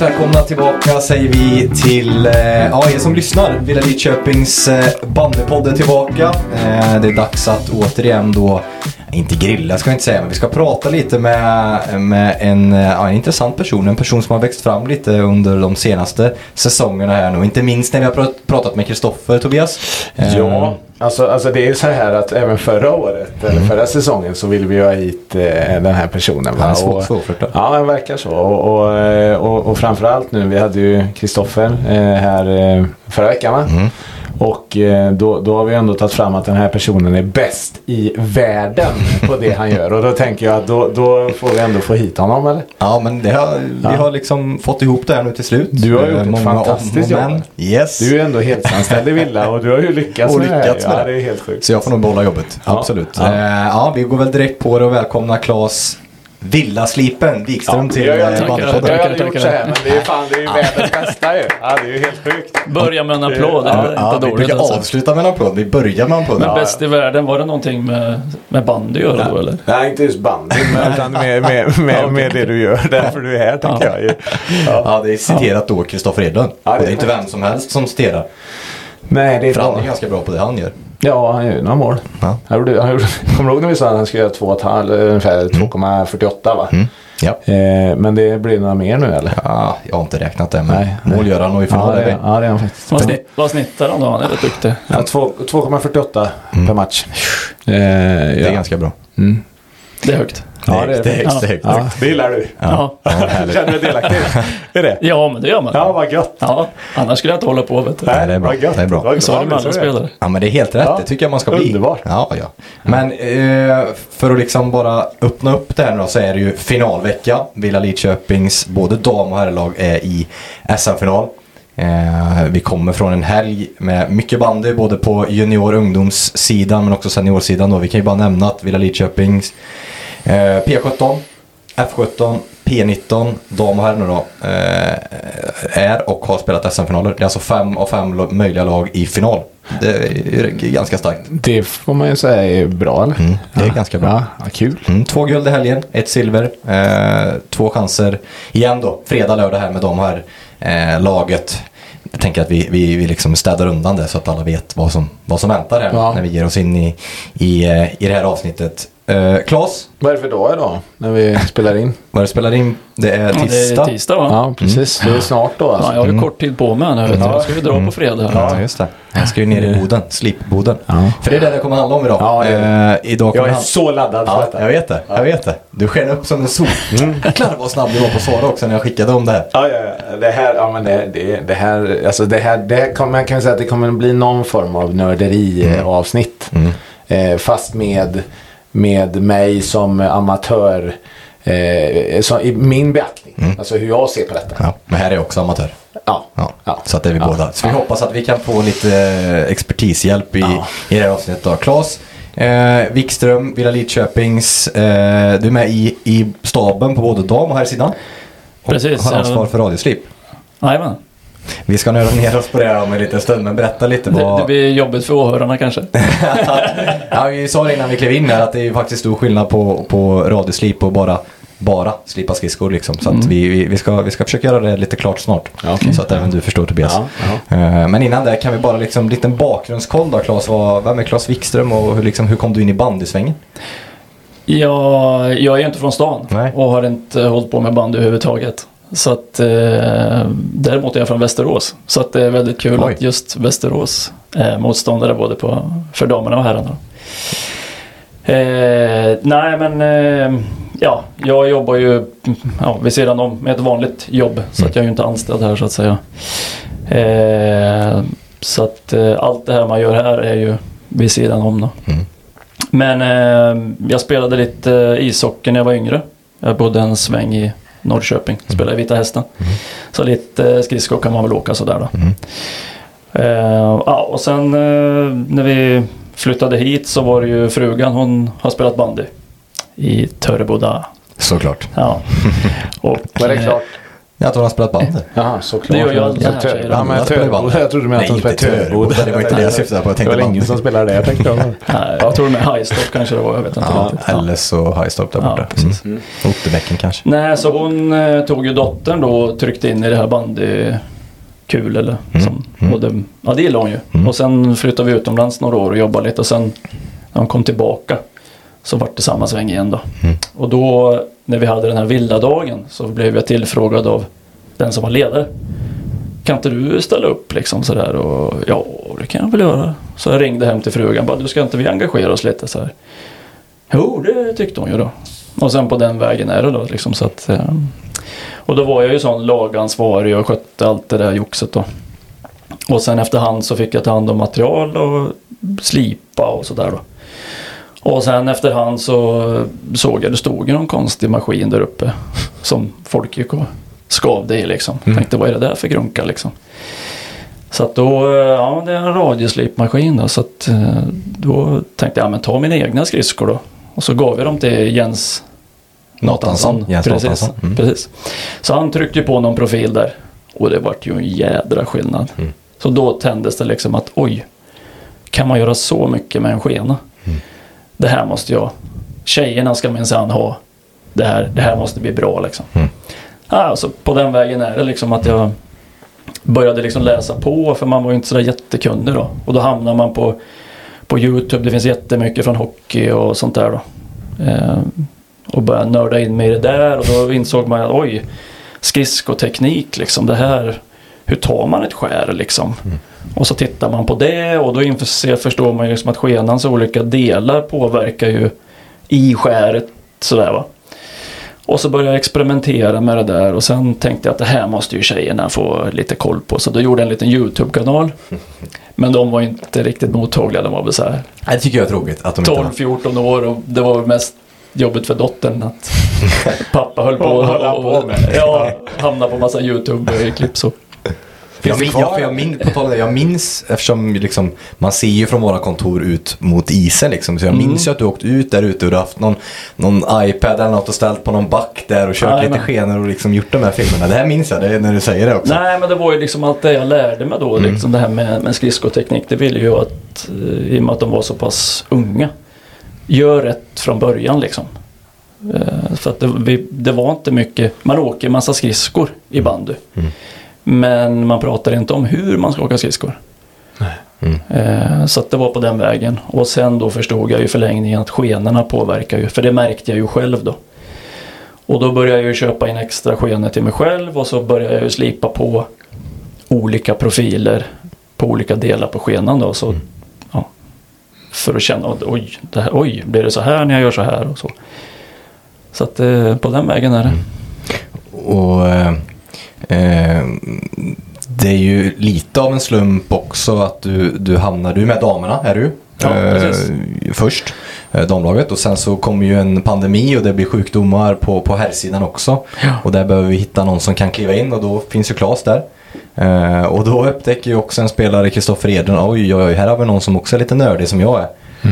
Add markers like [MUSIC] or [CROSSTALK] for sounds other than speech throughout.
Varmt välkomna tillbaka säger vi till eh, ja, er som lyssnar. Villa Lidköpings eh, bandypodd är tillbaka. Eh, det är dags att återigen då, inte grilla ska vi inte säga, men vi ska prata lite med, med en, ja, en intressant person. En person som har växt fram lite under de senaste säsongerna här nu. Inte minst när vi har prat- pratat med Kristoffer, Tobias. Ja, alltså, alltså det är ju så här att även förra året, eller förra säsongen, så ville vi ha hit eh, den här personen. Han är svår- svårflörtad. Ja, han verkar så. Och, och, eh, och, och framförallt nu, vi hade ju Kristoffer eh, här eh, förra veckan va? Mm. Och eh, då, då har vi ändå tagit fram att den här personen är bäst i världen på det han gör. Och då tänker jag att då, då får vi ändå få hit honom eller? Ja, men det har, vi har liksom fått ihop det här nu till slut. Du har gjort Eh, ett om fantastiskt jobb. Yes. Du är ju ändå heltidsanställd i Villa och du har ju lyckats [LAUGHS] Och med det här. Ja, det. är helt sjukt. Så jag får nog behålla jobbet. Ja. Absolut. Ja. Ja. ja, vi går väl direkt på det och välkomnar Claes Villaslipen Wikström till eh, Bandpodden. vi har ju Tackar, aldrig gjort så här men det är fan det är ju världens bästa ju. Ja det är ju helt sjukt. Börja med en applåd, det är inte Ja, vi brukar alltså. avsluta med en applåd. Vi börjar med en applåd. Men Ja. bäst i världen, var det någonting med, med bandy att göra då eller? Nej inte just bandy men [LAUGHS] utan med, med, med, med det du gör. Därför du är här tänker jag ju. Ja. Ja, det är citerat då Kristoffer Edlund. Ja, det och det är inte vem som helst som citerar. Nej det är För han bra. är ganska bra på det han gör. Ja han ju några mål. Ja. Han gjorde, han gjorde, [LAUGHS] kommer du ihåg när vi sa att han skulle göra 2,5 ungefär 2,48 va? Mm. Ja. Eh, men det blir några mer nu eller? ja, jag har inte räknat det, men Nej. mål gör han nog i Ja final. det, Ja, är- ja det är han faktiskt. Vad, snitt, vad snittar han då? Han är rätt duktig. Ja, två- 2,48 per match. Eh, det ja. är ganska bra. Mm. Det är högt. Ja, det är det är högt. Det är högt. Ja, det gillar du. Ja. Ja, härligt. Känner du dig delaktig? är det? Ja, men det gör man. Ja, vad gött. Ja, annars skulle jag inte hålla på vet du. Nej, det är bra. Gött. Det är bra. Så är det med alla spelare. Ja men det är helt rätt, det tycker jag man ska bli. Underbart. Ja, ja. Men eh, för att liksom bara öppna upp det här nu då så är det ju finalvecka. Villa Lidköpings både dam och herrlag är i SM-final. Eh, vi kommer från en helg med mycket bandy både på junior och ungdomssidan men också seniorsidan då. Vi kan ju bara nämna att Villa Lidköpings eh, P17, F17, P19, dam och herr nu då, eh, är och har spelat SM-finaler. Det är alltså fem av fem möjliga lag i final. Det är ganska starkt. Det får man ju säga är bra eller? Mm, det är ganska bra. Ja, ja, kul. Mm, två guld i helgen, ett silver, eh, två chanser igen då. Fredag, lördag här med de här eh, laget. Jag tänker att vi, vi, vi liksom städar undan det så att alla vet vad som, vad som väntar här Ja. när vi ger oss in i, i, eh, i det här avsnittet. Eh, Klas, Vad är det för dag idag när vi spelar in? [LAUGHS] vad det spelar in? Det är Ja, det tisdag. är tisdag va? Ja, precis. Det är snart då Ja, alltså. jag har ju kort tid på mig nu. Ja. Jag ska vi dra på fredag. Ja, just det. Jag ska ju ner i boden, slipboden. Ja. För det är det det kommer handla om idag. Ja, är Eh, idag kommer Jag är han- så laddad för Ja, detta. jag vet det. Jag vet det. Du sken upp som en sol. Jäklar vad snabb du var på att svara också när jag skickade om det här. Ja, ja, ja. Det här, ja men det, det, det här, alltså det här, det här kommer, man kan säga att det kommer bli någon form av nörderi-avsnitt. Eh, fast med, med mig som amatör, eh, så, i min beaktning. Alltså hur jag ser på detta. Ja, men här är jag också amatör. Ja. Ja, Ja. Så att det är vi Ja. båda. Så vi hoppas att vi kan få lite eh, expertishjälp i, Ja. i det här avsnittet. Då. Claes eh, Wikström, Villa Lidköpings. Eh, du är med i, i staben på både dam och här sidan. Och Precis, har ansvar för radioslip. Jajamän. Vi ska nörda ner oss på det om en liten stund, men berätta lite Det, vad... det blir jobbigt för åhörarna kanske. [LAUGHS] ja, vi sa det innan vi klev in här att det är faktiskt stor skillnad på, på radioslip och bara, bara slipa skridskor liksom. Så att vi, vi, ska, vi ska försöka göra det lite klart snart. Ja, okej. Så att även du förstår Tobias. Ja, Eh, Men innan det kan vi bara liksom en liten bakgrundskoll då Claes. Vem är Claes Wikström och hur, liksom, hur kom du in i bandysvängen? Jag, jag är ju inte från stan Nej. och har inte hållit på med bandy överhuvudtaget. Så att, eh, däremot är jag från Västerås. Så att det är väldigt kul Oj. att just Västerås är motståndare både på, för damerna och herrarna. Eh, nej men eh, ja, jag jobbar ju ja, vid sidan om med ett vanligt jobb. Så att jag är ju inte anställd här så att säga. Eh, så att eh, allt det här man gör här är ju vid sidan om då. Mm. Men eh, jag spelade lite eh, ishockey när jag var yngre. Jag bodde en sväng i Norrköping. Spelade i Vita Hästen. Så lite skridskor kan man väl åka sådär då. Mm. Eh, ja, och sen eh, när vi flyttade hit så var det ju frugan, hon har spelat bandy. I Töreboda. Såklart. Ja. [LAUGHS] Och, Var det eh, klart? Ja, att hon har spelat band. Jaha, såklart. Det gör ju alla här tjejer. Ja, men band. Jag trodde med att de Nej, spelade. Törbod. Det var inte det jag syftade på. Jag Det tänkte var band. ingen som spelade det. Jag tänkte jag. Nej, jag tror med Highstop kanske det var. Jag vet inte Ja, riktigt. Ja. LS och Highstop där Ja, borta. precis. Mm. Otterbäcken kanske. Nej, så hon eh, tog ju dottern då och tryckte in i det här bandykul eller Mm, som, mm. och det, ja det gillade hon ju. Mm. Och sen flyttade vi utomlands några år och jobbade lite och sen när hon kom tillbaka så vart det samma sväng igen då. Mm. Och då när vi hade den här villadagen så blev jag tillfrågad av den som var ledare. Kan inte du ställa upp liksom sådär? Och ja, det kan jag väl göra. Så jag ringde hem till frugan bara, du ska inte vi engagera oss lite så här? Jo, det tyckte hon ju då. Och sen på den vägen är det då liksom så att eh, Och då var jag ju sån lagansvarig och skötte allt det där joxet då. Och sen efterhand så fick jag ta hand om material och slipa och sådär då. Och sen efterhand så såg jag det stod ju någon konstig maskin där uppe. Som folk gick och skavde i liksom. Tänkte vad är det där för grunka liksom. Så att då, ja det är en radioslipmaskin då. Så att eh, då tänkte jag, ja men ta mina egna skridskor då. Och så gav jag dem till Jens Nathansson. Jens precis. Mm. precis. Så han tryckte på någon profil där. Och det vart ju en jädra skillnad. Mm. Så då tändes det liksom att oj, kan man göra så mycket med en skena? Mm. Det här måste jag. Tjejerna ska minsann ha. Det här, det här måste bli bra liksom. Mm. Ja, alltså, på den vägen är det liksom att jag började liksom läsa på för man var ju inte sådär jättekunnig då. Och då hamnar man på, på Youtube. Det finns jättemycket från hockey och sånt där då. Eh, och började nörda in mig i det där och då insåg man att oj, skridskoteknik liksom. Det här, hur tar man ett skär liksom? Och så tittar man på det och då förstår man ju liksom att skenans olika delar påverkar ju i skäret sådär va. Och så började jag experimentera med det där och sen tänkte jag att det här måste ju tjejerna få lite koll på. Så då gjorde jag en liten YouTube-kanal. [LAUGHS] Men de var inte riktigt mottagliga. De var väl så här Nej, det tycker jag är tråkigt att de inte har. 12-14 år och det var mest jobbigt för dottern att [LAUGHS] pappa höll på han och, ja, hamna på massa YouTube-klipp så. Jag, Finns min, det jag, jag, min, på tal om det, jag minns, eftersom liksom, man ser ju från våra kontor ut mot isen liksom, så jag Mm. minns ju att du åkt ut där ute och du har haft någon, någon iPad eller något och ställt på någon back där och kört Jajamän. lite skenor och liksom gjort de här filmerna. Det här minns jag, det är när du säger det också. Nej men det var ju liksom allt det jag lärde mig då. Mm. Liksom det här med, med skridskoteknik. Det ville ju att, eh, i och med att de var så pass unga. Gör rätt från början liksom. Eh, För att det, vi, det var inte mycket, man åker massa skridskor i bandy. Mm. Men man pratar inte om hur man ska åka skridskor. Mm. Eh, Så att det var på den vägen. Och sen då förstod jag ju i förlängningen att skenorna påverkar ju. För det märkte jag ju själv då. Och då började jag ju köpa in extra skenor till mig själv och så började jag ju slipa på olika profiler på olika delar på skenan då. Så, ja, för att känna att oj, det här, oj, blir det så här när jag gör så här och så. Så att eh, på den vägen är det. Och eh, eh, det är ju lite av en slump också att du, du hamnar, du är med damerna är du? Ja, precis. Eh, först, eh, damlaget och sen så kommer ju en pandemi och det blir sjukdomar på, på herrsidan också. Och där behöver vi hitta någon som kan kliva in och då finns ju Claes där. Eh, och då upptäcker ju också en spelare, Kristoffer Edlund, oj oj oj, här har vi någon som också är lite nördig som jag är.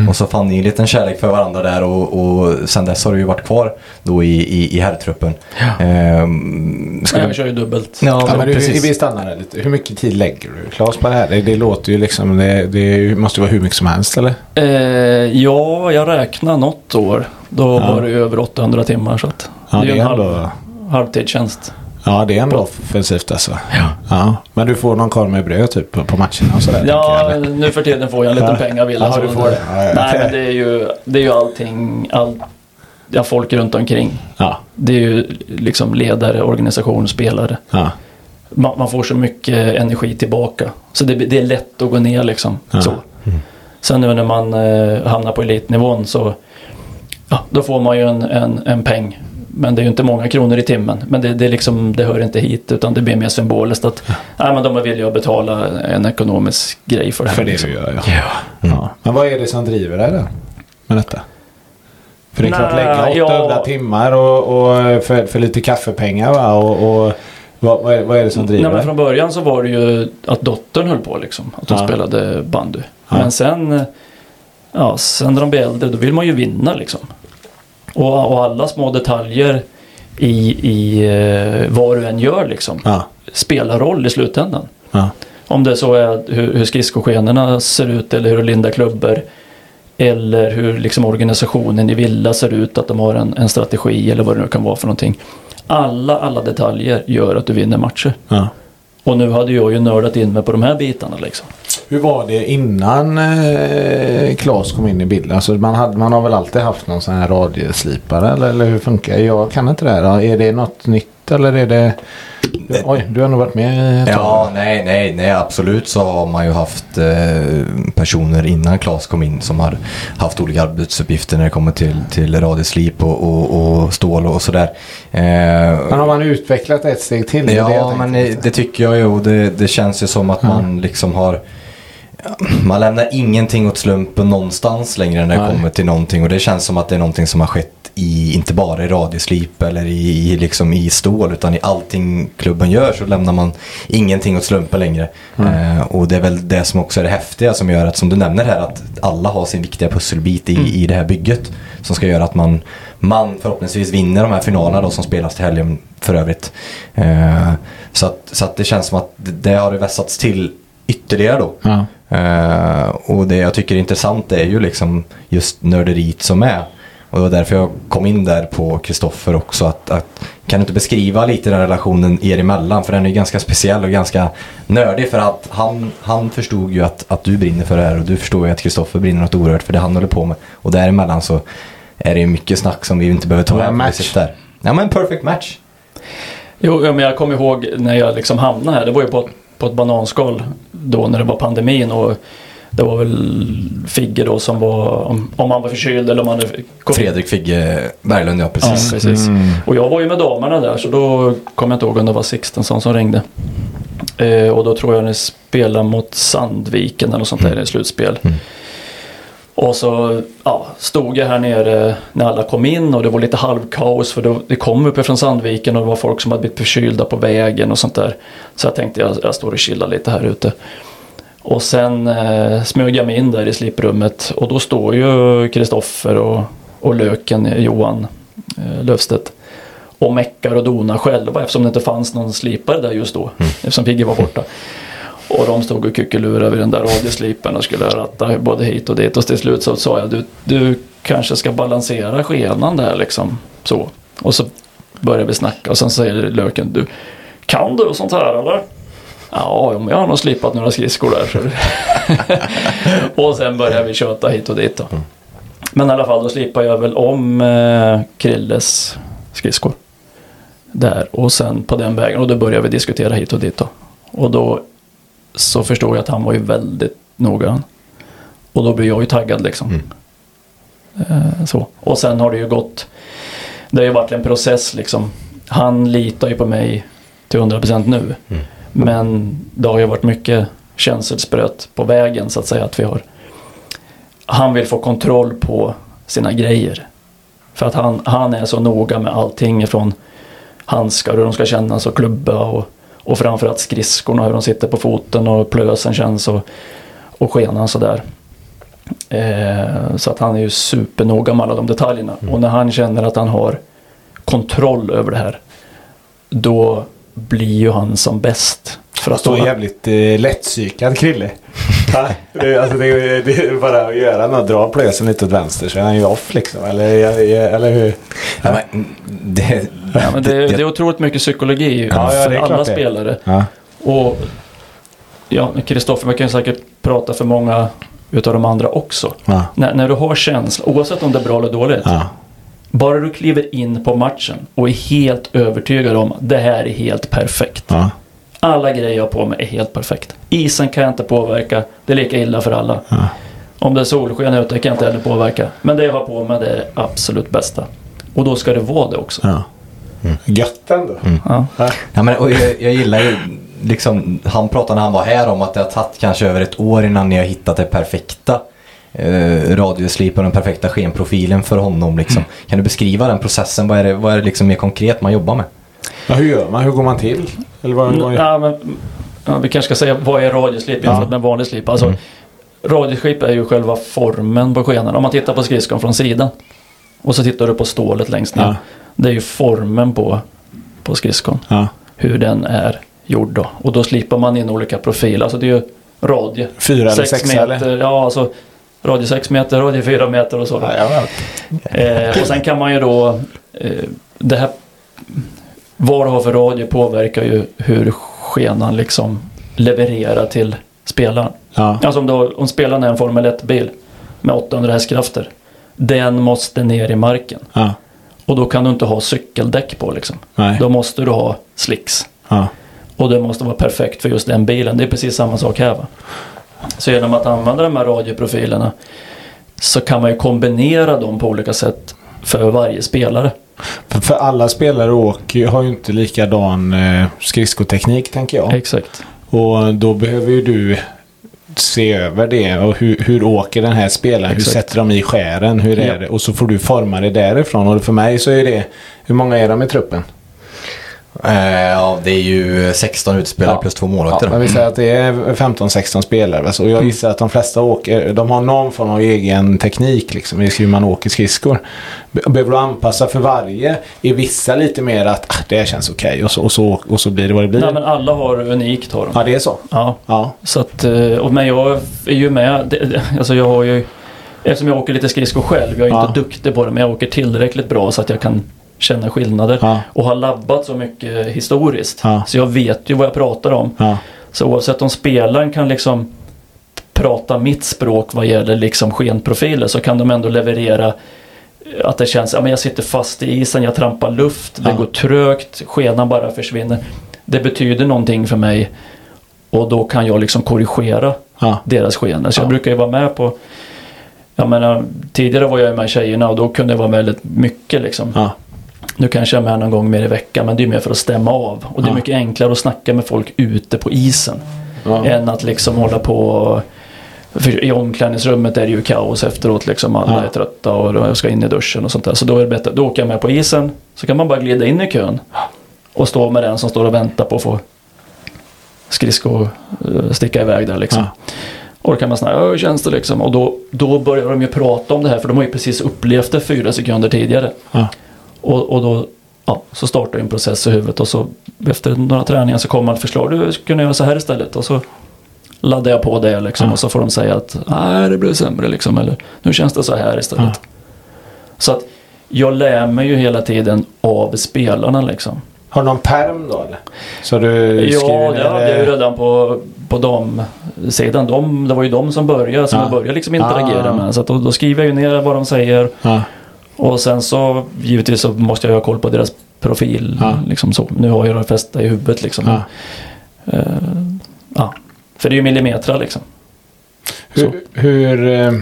Och så fann ni en liten kärlek för varandra där och, och sen dess har du ju varit kvar då i, i, i herrtruppen. Ehm, Men skulle- jag kör ju dubbelt. Ja, Ja, men du, precis. vi stannar där lite. Hur mycket tid lägger du Claes på det här? Det, det låter ju liksom, det, det måste ju vara hur mycket som helst eller? Eh, ja, jag räknar något år. Då Ja. var det över 800 timmar. Så att Ja, det är det ju är en halv, ändå, ja, det är ändå offensivt alltså. Ja. Men du får någon korv med bröd typ på, på matcherna och sådär? Ja, jag, nu för tiden får jag en liten Ja. pengavilla. Ja, så du får det. Ja, ja. Nej, men det är ju, det är ju allting. All, ja, folk runt omkring. Ja, Det är ju liksom ledare, organisation, spelare. ja. Man, man får så mycket energi tillbaka. Så det, det är lätt att gå ner liksom. Ja. Så. Sen nu när man eh, hamnar på elitnivån så ja, då får man ju en, en, en peng. Men det är ju inte många kronor i timmen. Men det, det, liksom, det hör inte hit utan det blir mer symboliskt att nej, men de är villiga att betala en ekonomisk grej för det här. För det liksom. du gör ja. ja. Men vad är det som driver dig då? Med detta? För det är klart Nej, lägga 800 ja. timmar och, och för, för lite kaffepengar va? Och, och vad, vad, är, vad är det som driver Nej, men dig? från början så var det ju att dottern höll på liksom. Att hon Ja. spelade bandy. Ja. Men sen, ja, sen när de blir äldre då vill man ju vinna liksom. Och, och alla små detaljer i, i eh, vad du än gör liksom. Ja. Spelar roll i slutändan. Ja. Om det så är hur, hur skridskoskenorna ser ut eller hur Linda klubbor. Eller hur liksom organisationen i Villa ser ut, att de har en, en strategi eller vad det nu kan vara för någonting. Alla, alla detaljer gör att du vinner matcher. Ja. Och nu hade jag ju nördat in mig på de här bitarna liksom. Hur var det innan eh, Claes kom in i bilden? Alltså man, hade, man har väl alltid haft någon sån här radioslipare eller, eller hur funkar det? Jag kan inte det här. Är det något nytt eller är det... Oj, du har nog varit med ett Ja, tag. nej, nej, nej, absolut så har man ju haft eh, personer innan Claes kom in som har haft olika arbetsuppgifter när det kommer till, till radioslip och, och, och stål och sådär. Eh, Men har man utvecklat ett steg till? Det det Ja, tänkte men det, det tycker jag ju. och Det, det känns ju som att man liksom har... Man lämnar ingenting åt slumpen någonstans längre när det Nej. kommer till någonting. Och det känns som att det är någonting som har skett i, inte bara i radioslip eller i, i, liksom i stål. Utan i allting klubben gör så lämnar man ingenting åt slumpen längre. Eh, och det är väl det som också är det häftiga som gör att, som du nämner här, att alla har sin viktiga pusselbit i, i det här bygget. Som ska göra att man, man förhoppningsvis vinner de här finalerna då som spelas till helgen för övrigt. Eh, så att, så att det känns som att det, det har vässats till ytterligare då. Ja. Eh, och det jag tycker är intressant är ju liksom just nörderiet som är. Och det var därför jag kom in där på Kristoffer också. Att, att, kan du inte beskriva lite den relationen er emellan? För den är ju ganska speciell och ganska nördig. För att han, han förstod ju att, att du brinner för det här och du förstår ju att Kristoffer brinner något oerhört för det han håller på med. Och däremellan så är det ju mycket snack som vi inte behöver ta. En vi match. Där. Ja men perfect match. Jo, men jag kommer ihåg när jag liksom hamnade här. Det var ju på, ett- på ett bananskal då när det var pandemin. Och det var väl Figge då som var, om, om han var förkyld eller om han... kom- Fredrik Figge Berglund, ja Ja, precis. precis. Och jag var ju med damerna där så då kommer jag inte ihåg om det var Sixtensson som ringde. Eh, och då tror jag ni spelade mot Sandviken eller något sånt där i slutspel. Mm. Och så ja, stod jag här nere när alla kom in och det var lite halvkaos för då, det kom uppifrån Sandviken och det var folk som hade blivit förkylda på vägen och sånt där. Så jag tänkte jag, jag står och chillar lite här ute. Och sen eh, smög jag mig in där i sliprummet och då står ju Kristoffer och, och Löken, eh, Johan eh, Löfstedt och meckar och donar själva eftersom det inte fanns någon slipare där just då. Eftersom Pigge var borta. Och de stod och kuckelurade vid den där radioslipen och skulle ratta både hit och dit. Och till slut så sa jag du, du kanske ska balansera skenan där liksom. Så. Och så började vi snacka och sen säger Löken du Kan du sånt här eller? Ja, jag har nog slipat några skridskor där. [LAUGHS] Och sen började vi köta hit och dit då. Men i alla fall då slipade jag väl om eh, Krilles skridskor. Där och sen på den vägen och då började vi diskutera hit och dit då. Och då så förstod jag att han var ju väldigt noggrann. Och då blev jag ju taggad liksom. Eh, så. Och sen har det ju gått, det har ju varit en process liksom. Han litar ju på mig till 100% nu. Men det har ju varit mycket känselspröt på vägen så att säga. Att vi har, han vill få kontroll på sina grejer. För att han, han är så noga med allting ifrån handskar, hur de ska kännas och klubba och, och framförallt skridskorna, hur de sitter på foten och plösen känns och, och skenan sådär. Eh, så att han är ju supernoga med alla de detaljerna. Och när han känner att han har kontroll över det här, då blir ju han som bäst. För att är jävligt eh, lättpsykad Krille. [LAUGHS] Ja, det, alltså det, det är bara att göra något, dra plösen lite åt vänster så är han ju off liksom. Eller, eller hur? Ja, men, det, ja, men det, det är otroligt mycket psykologi Ja, ja, för är alla spelare. Ja. Och ja, Kristoffer, man kan ju säkert prata för många utav de andra också. Ja. När, när du har känsla, oavsett om det är bra eller dåligt. Ja. Bara du kliver in på matchen och är helt övertygad om att det här är helt perfekt. Alla grejer jag har på mig är helt perfekt. Isen kan jag inte påverka. Det är lika illa för alla. Ja. Om det är solsken ute kan jag inte heller påverka. Men det jag har på mig det är det absolut bästa. Och då ska det vara det också. Ja. Gött ändå. Ja. Ja. Ja, men, och jag, jag gillar ju, liksom, han pratade när han var här om att det har tagit kanske över ett år innan ni har hittat det perfekta eh, radioslip och den perfekta skenprofilen för honom. Liksom. Kan du beskriva den processen? Vad är det, vad är det liksom mer konkret man jobbar med? Ja, hur gör man? Hur går man till? Eller vad, vad, Ja, men, ja, vi kanske ska säga vad är radioslip jämfört Ja. med vanlig slip. Alltså, Radioslip är ju själva formen på skenan. Om man tittar på skridskon från sidan och så tittar du på stålet längst ner. Ja. Det är ju formen på, på skridskon. Ja. Hur den är gjord då. Och då slipar man in olika profiler. Alltså det är ju radie. Fyra eller Sex sex meter, eller? Ja, alltså radie 6 meter, radie 4 meter och så. Ja. Eh, och sen kan man ju då, eh, det här, vad du har för radie påverkar ju hur skenan liksom levererar till spelaren. Ja. Alltså om, du har, om spelaren är en Formel 1-bil med 800 hästkrafter. Den måste ner i marken. Ja. Och då kan du inte ha cykeldäck på liksom. Nej. Då måste du ha slicks. Ja. Och det måste vara perfekt för just den bilen. Det är precis samma sak här va. Så genom att använda de här radioprofilerna så kan man ju kombinera dem på olika sätt för varje spelare. För, för alla spelare åker, har ju inte likadan eh, skridskoteknik tänker jag. Exakt. Och då behöver ju du se över det och hur, hur åker den här spelaren? Hur Exakt. sätter de i skären? Hur är Ja. det? Och så får du forma det därifrån. Och för mig så är det, hur många är de i truppen? Eh, ja, det är ju 16 utspelare Ja. plus två Ja, målvakter. men vi säger att det är 15-16 spelare. Så jag Mm. gissar att de flesta åker, de har någon form av egen teknik liksom, i hur man åker skridskor. Be- Behöver du anpassa för varje? Är vissa lite mer att ah, det känns okej och, så, och, så, och så blir det vad det blir? Nej men alla har unikt har de. Ja, det är så? Ja. Ja. Så att, eh, och men jag är ju med. Det, alltså jag har ju, eftersom jag åker lite skridskor själv. Jag är Ja. inte duktig på det men jag åker tillräckligt bra så att jag kan känna skillnader. Ja. Och har labbat så mycket historiskt. Ja. Så jag vet ju vad jag pratar om. Ja. Så oavsett om spelaren kan liksom prata mitt språk vad gäller liksom skenprofiler så kan de ändå leverera eh, att det känns, ja men jag sitter fast i isen, jag trampar luft, det går trögt, skenan bara försvinner. Det betyder någonting för mig och då kan jag liksom korrigera deras skenor. Så Ja. jag brukar ju vara med på jag menar, tidigare var jag med tjejerna och då kunde jag vara med väldigt mycket liksom. Nu kanske jag är med någon gång mer i veckan men det är mer för att stämma av. Och det är mycket enklare att snacka med folk ute på isen. Än att liksom hålla på för i omklädningsrummet är det ju kaos efteråt liksom. Alla är trötta och då ska in i duschen och sånt där. Så då är det bättre. Då åker jag med på isen. Så kan man bara glida in i kön. Och stå med den som står och väntar på att få skridsko eh, sticka iväg där liksom. Ja. Och då kan man snacka, "Ja, hur känns det liksom? Och då, då börjar de ju prata om det här för de har ju precis upplevt det fyra sekunder tidigare. Ja. Och, och då ja, så startar en process i huvudet och så efter några träningar så kommer ett förslag. Du skulle kunna göra så här istället. Och så laddar jag på det liksom. Ja. Och så får de säga att nej det blev sämre liksom. Eller nu känns det så här istället. Ja. Så att jag lär mig ju hela tiden av spelarna liksom. Har du någon perm då eller? Så du Ja, det hade jag ju redan på, på damsidan. De, det var ju de som började, som Ja. jag började liksom interagera Ah. med. Så då, då skriver jag ju ner vad de säger. Och sen så givetvis så måste jag ha koll på deras profil. Ja. Liksom så. Nu har jag det fästa i huvudet liksom. Ja. Eh, ja. För det är ju millimeter liksom. Hur, hur eh,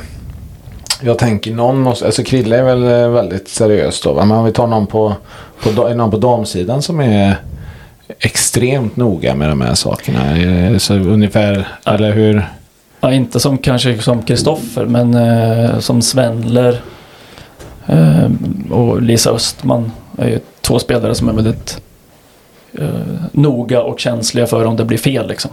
jag tänker någon alltså Krille är väl eh, väldigt seriös då? Men om vi tar någon på, på, någon på damsidan som är extremt noga med de här sakerna. Så ungefär, eller hur? Ja, inte som kanske som Kristoffer men eh, som Svendler eh, och Lisa Östman är ju två spelare som är väldigt eh, noga och känsliga för om det blir fel liksom.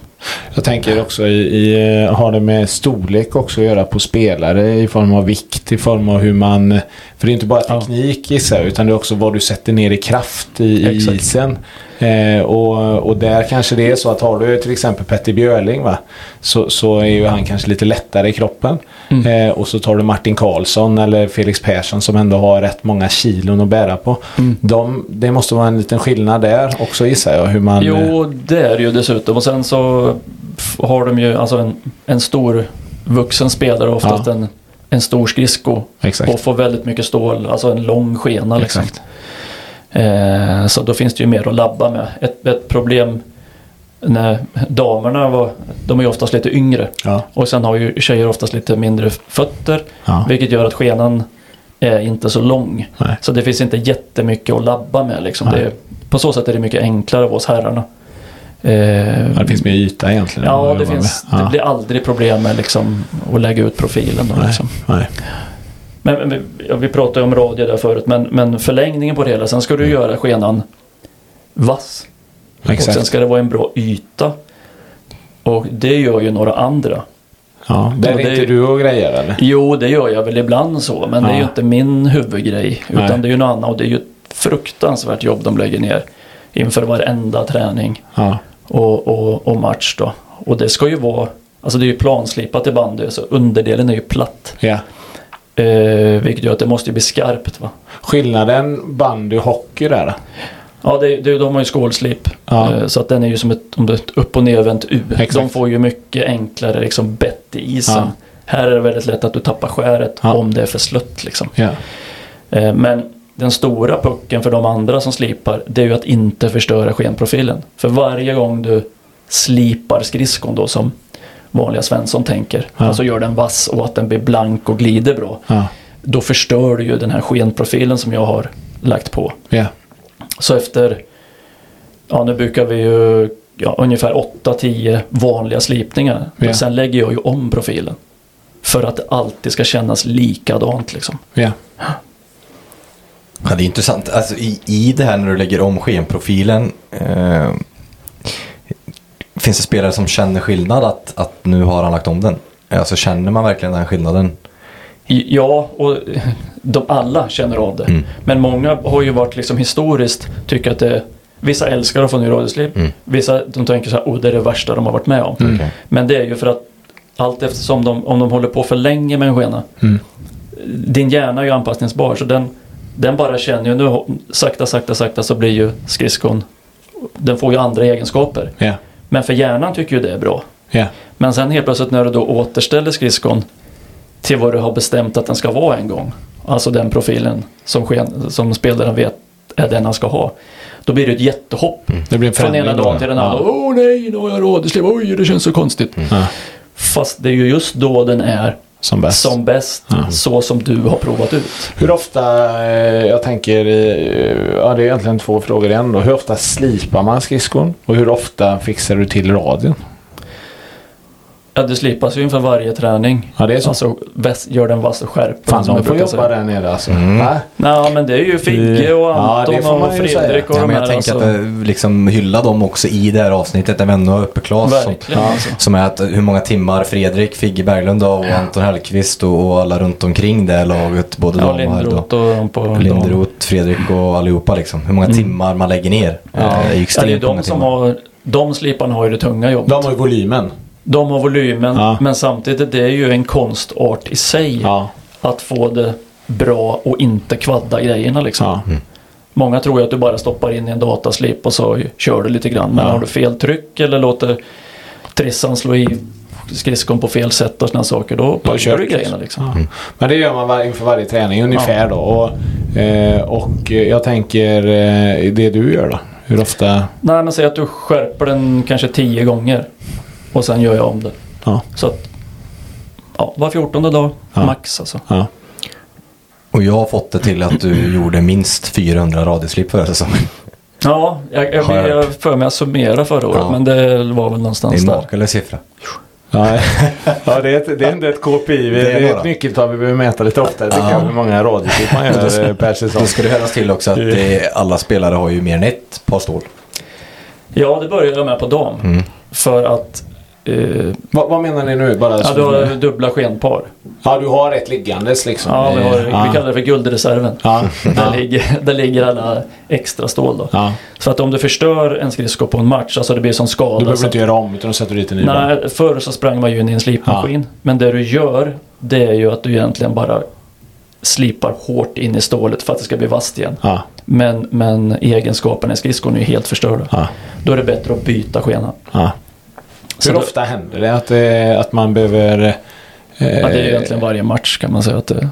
Jag tänker också i, i, eh, har det med storlek också att göra på spelare i form av vikt, i form av hur man... För det är inte bara Ja. teknik gissar jag, utan det är också vad du sätter ner i kraft i, i isen. Eh, och, och där kanske det är så att har du till exempel Petter Björling va, så, så är ju han kanske lite lättare i kroppen. Mm. Eh, och så tar du Martin Karlsson eller Felix Persson som ändå har rätt många kilon att bära på. Mm. De, det måste vara en liten skillnad där också gissar jag. Hur man, eh, Jo, det är det ju dessutom. Och sen så har de ju alltså en, en stor vuxen spelare, oftast Ja. en, en stor skridsko. Exakt. Och får väldigt mycket stål, alltså en lång skena liksom. Exakt. Eh, så då finns det ju mer att labba med. Ett, ett problem när damerna var, de är ju oftast lite yngre. Ja. Och sen har ju tjejer oftast lite mindre fötter. Ja. Vilket gör att skenan är inte så lång. Nej. Så det finns inte jättemycket att labba med. Liksom. Är, på så sätt är det mycket enklare av oss herrarna. Eh, Ja, det finns mer yta egentligen. Ja, det, finns, det blir aldrig problem med liksom, att lägga ut profilen. Då, Nej, liksom. nej. Men, men vi- pratade om radio där förut, men, men förlängningen på det hela. Sen ska du göra skenan vass. Och sen Exakt. ska det vara en bra yta. Och det gör ju några andra. Ja, där Ja, är det inte du och grejer eller? Jo, det gör jag väl ibland så. Men det är ju Ja. inte min huvudgrej. Utan Nej. det är ju något annat. Och det är ju fruktansvärt jobb de lägger ner inför varenda träning Ja. och, och, och match då. Och det ska ju vara, alltså det är ju planslipat i bandy så underdelen är ju platt. ja. Eh, vilket gör att det måste ju bli skarpt va. Skillnaden bandy och hockey där. Ja, det, det, de har ju skålslip. Ja. Eh, Så att den är ju som ett, om det är ett upp och nervänt U. Exakt. De får ju mycket enklare liksom bett i isen. Ja. Här är det väldigt lätt att du tappar skäret Ja. om det är för slött liksom. Eh, Men den stora pucken för de andra som slipar det är ju att inte förstöra skenprofilen. För varje gång du slipar skridskon då som vanliga Svensson tänker. Alltså gör den vass och att den blir blank och glider bra. Då förstör du ju den här skenprofilen som jag har lagt på. Så efter, ja nu brukar vi ju ja, ungefär 8-10 vanliga slipningar. Ja. Sen lägger jag ju om profilen. För att det alltid ska kännas likadant liksom. Ja. Ja, det är intressant. Alltså, i, I det här när du lägger om skenprofilen. Eh, finns det spelare som känner skillnad att, att nu har han lagt om den? Alltså känner man verkligen den skillnaden? Ja, och de alla känner av det. Mm. Men många har ju varit liksom historiskt tycker att det Vissa älskar att få ny radioslip. Mm. Vissa de tänker så här, oh, det är det värsta de har varit med om. Okej. Men det är ju för att allt eftersom de, om de håller på för länge med en skena. Mm. Din hjärna är ju anpassningsbar så den, den bara känner ju nu sakta, sakta, sakta så blir ju skridskon den får ju andra egenskaper. Ja. Men för hjärnan tycker ju det är bra. Ja. Men sen helt plötsligt när du då återställer skridskon till vad du har bestämt att den ska vara en gång. Alltså den profilen som, sken, som spelaren vet är den han ska ha. Då blir det ett jättehopp. Det blir en Från ena dagen till den andra. Ja. Åh nej, nu har jag radioslip. Oj, det känns så konstigt. Ja. Fast det är ju just då den är Som bäst. som bäst. Så som du har provat ut. Hur ofta, eh, jag tänker, eh, ja det är egentligen två frågor igen då. Hur ofta slipar man skridskon? Och hur ofta fixar du till radion? Ja, det slipas ju inför varje träning. Ja det är så. Alltså väs, gör den vass och skärper Fan de får jobba säga. där nere alltså. Mm. Nej, men det är ju Figge och Ja, Anton man och ju Fredrik och Ja, de men jag tänker alltså. att eh, liksom hylla dem också i det här avsnittet när vi ändå har uppe Klas. Som. Ja. Alltså. som är att hur många timmar Fredrik, Figge Berglund och Anton Hellqvist och, och alla runt omkring det laget. Både Ja, dam och och de på dam. Linderoth, Fredrik och allihopa liksom. Hur många timmar man lägger ner. Ja. Eh, är ju Ja, det är många de som timmar. har, de sliparna har ju det tunga jobbet. De har ju volymen. De har volymen, Ja. men samtidigt det är ju en konstart i sig. Ja. Att få det bra och inte kvadda grejerna liksom. ja. Många tror ju att du bara stoppar in i en dataslip och så kör du lite grann. Men Ja. har du fel tryck eller låter trissan slå i skridskon på fel sätt och sådana saker. Då Då kör du grejerna liksom. Ja. Men det gör man var, inför varje träning ungefär då. Och, eh, och jag tänker eh, det du gör då. Hur ofta? Nej men säg att du skärper den kanske tio gånger. Och sen gör jag om det. Ja. Så att ja, var fjortonde dag Ja. max alltså. ja. Och jag har fått det till att du [CLEARS THROAT] gjorde minst 400 radioslip förra säsongen. Ja, jag, jag, jag jag, för mig att summera förra året. Ja. Men det var väl Det är någonstans en där. makalös siffra. Ja, [LAUGHS] ja det, är ett, det är inte ett KPI. Det Det är är, några. ett nyckeltal vi behöver mäta lite oftare. Ja. jag, Hur många radioklip man gör eh, per säsong. Då ska det höras till också att det, alla spelare har ju mer än ett par stål. Ja, det började jag med på dam. Mm. För att eh, Vad, vad menar ni nu? Bara ja, du har dubbla skenpar. ja, du har ett liggandes liksom. Ja, vi, har, ja. vi kallar det för guldreserven. Ja. [LAUGHS] Där, ligger, där ligger alla extra stål då. ja. Så att om du förstör en skridsko på en match, alltså det blir som Du skada. behöver så inte göra om utan då sätter du dit en ny. Nej, förr så sprang man ju in i en slipmaskin. Men det du gör, det är ju att du egentligen bara slipar hårt in i stålet för att det ska bli vasst igen. Ja. Men, men egenskaperna i skridskon är ju helt förstörda. Ja. Då är det bättre att byta skena. Ja. Så Hur ofta händer det? Att, eh, att man behöver... eh, Ja, det är egentligen varje match kan man säga att det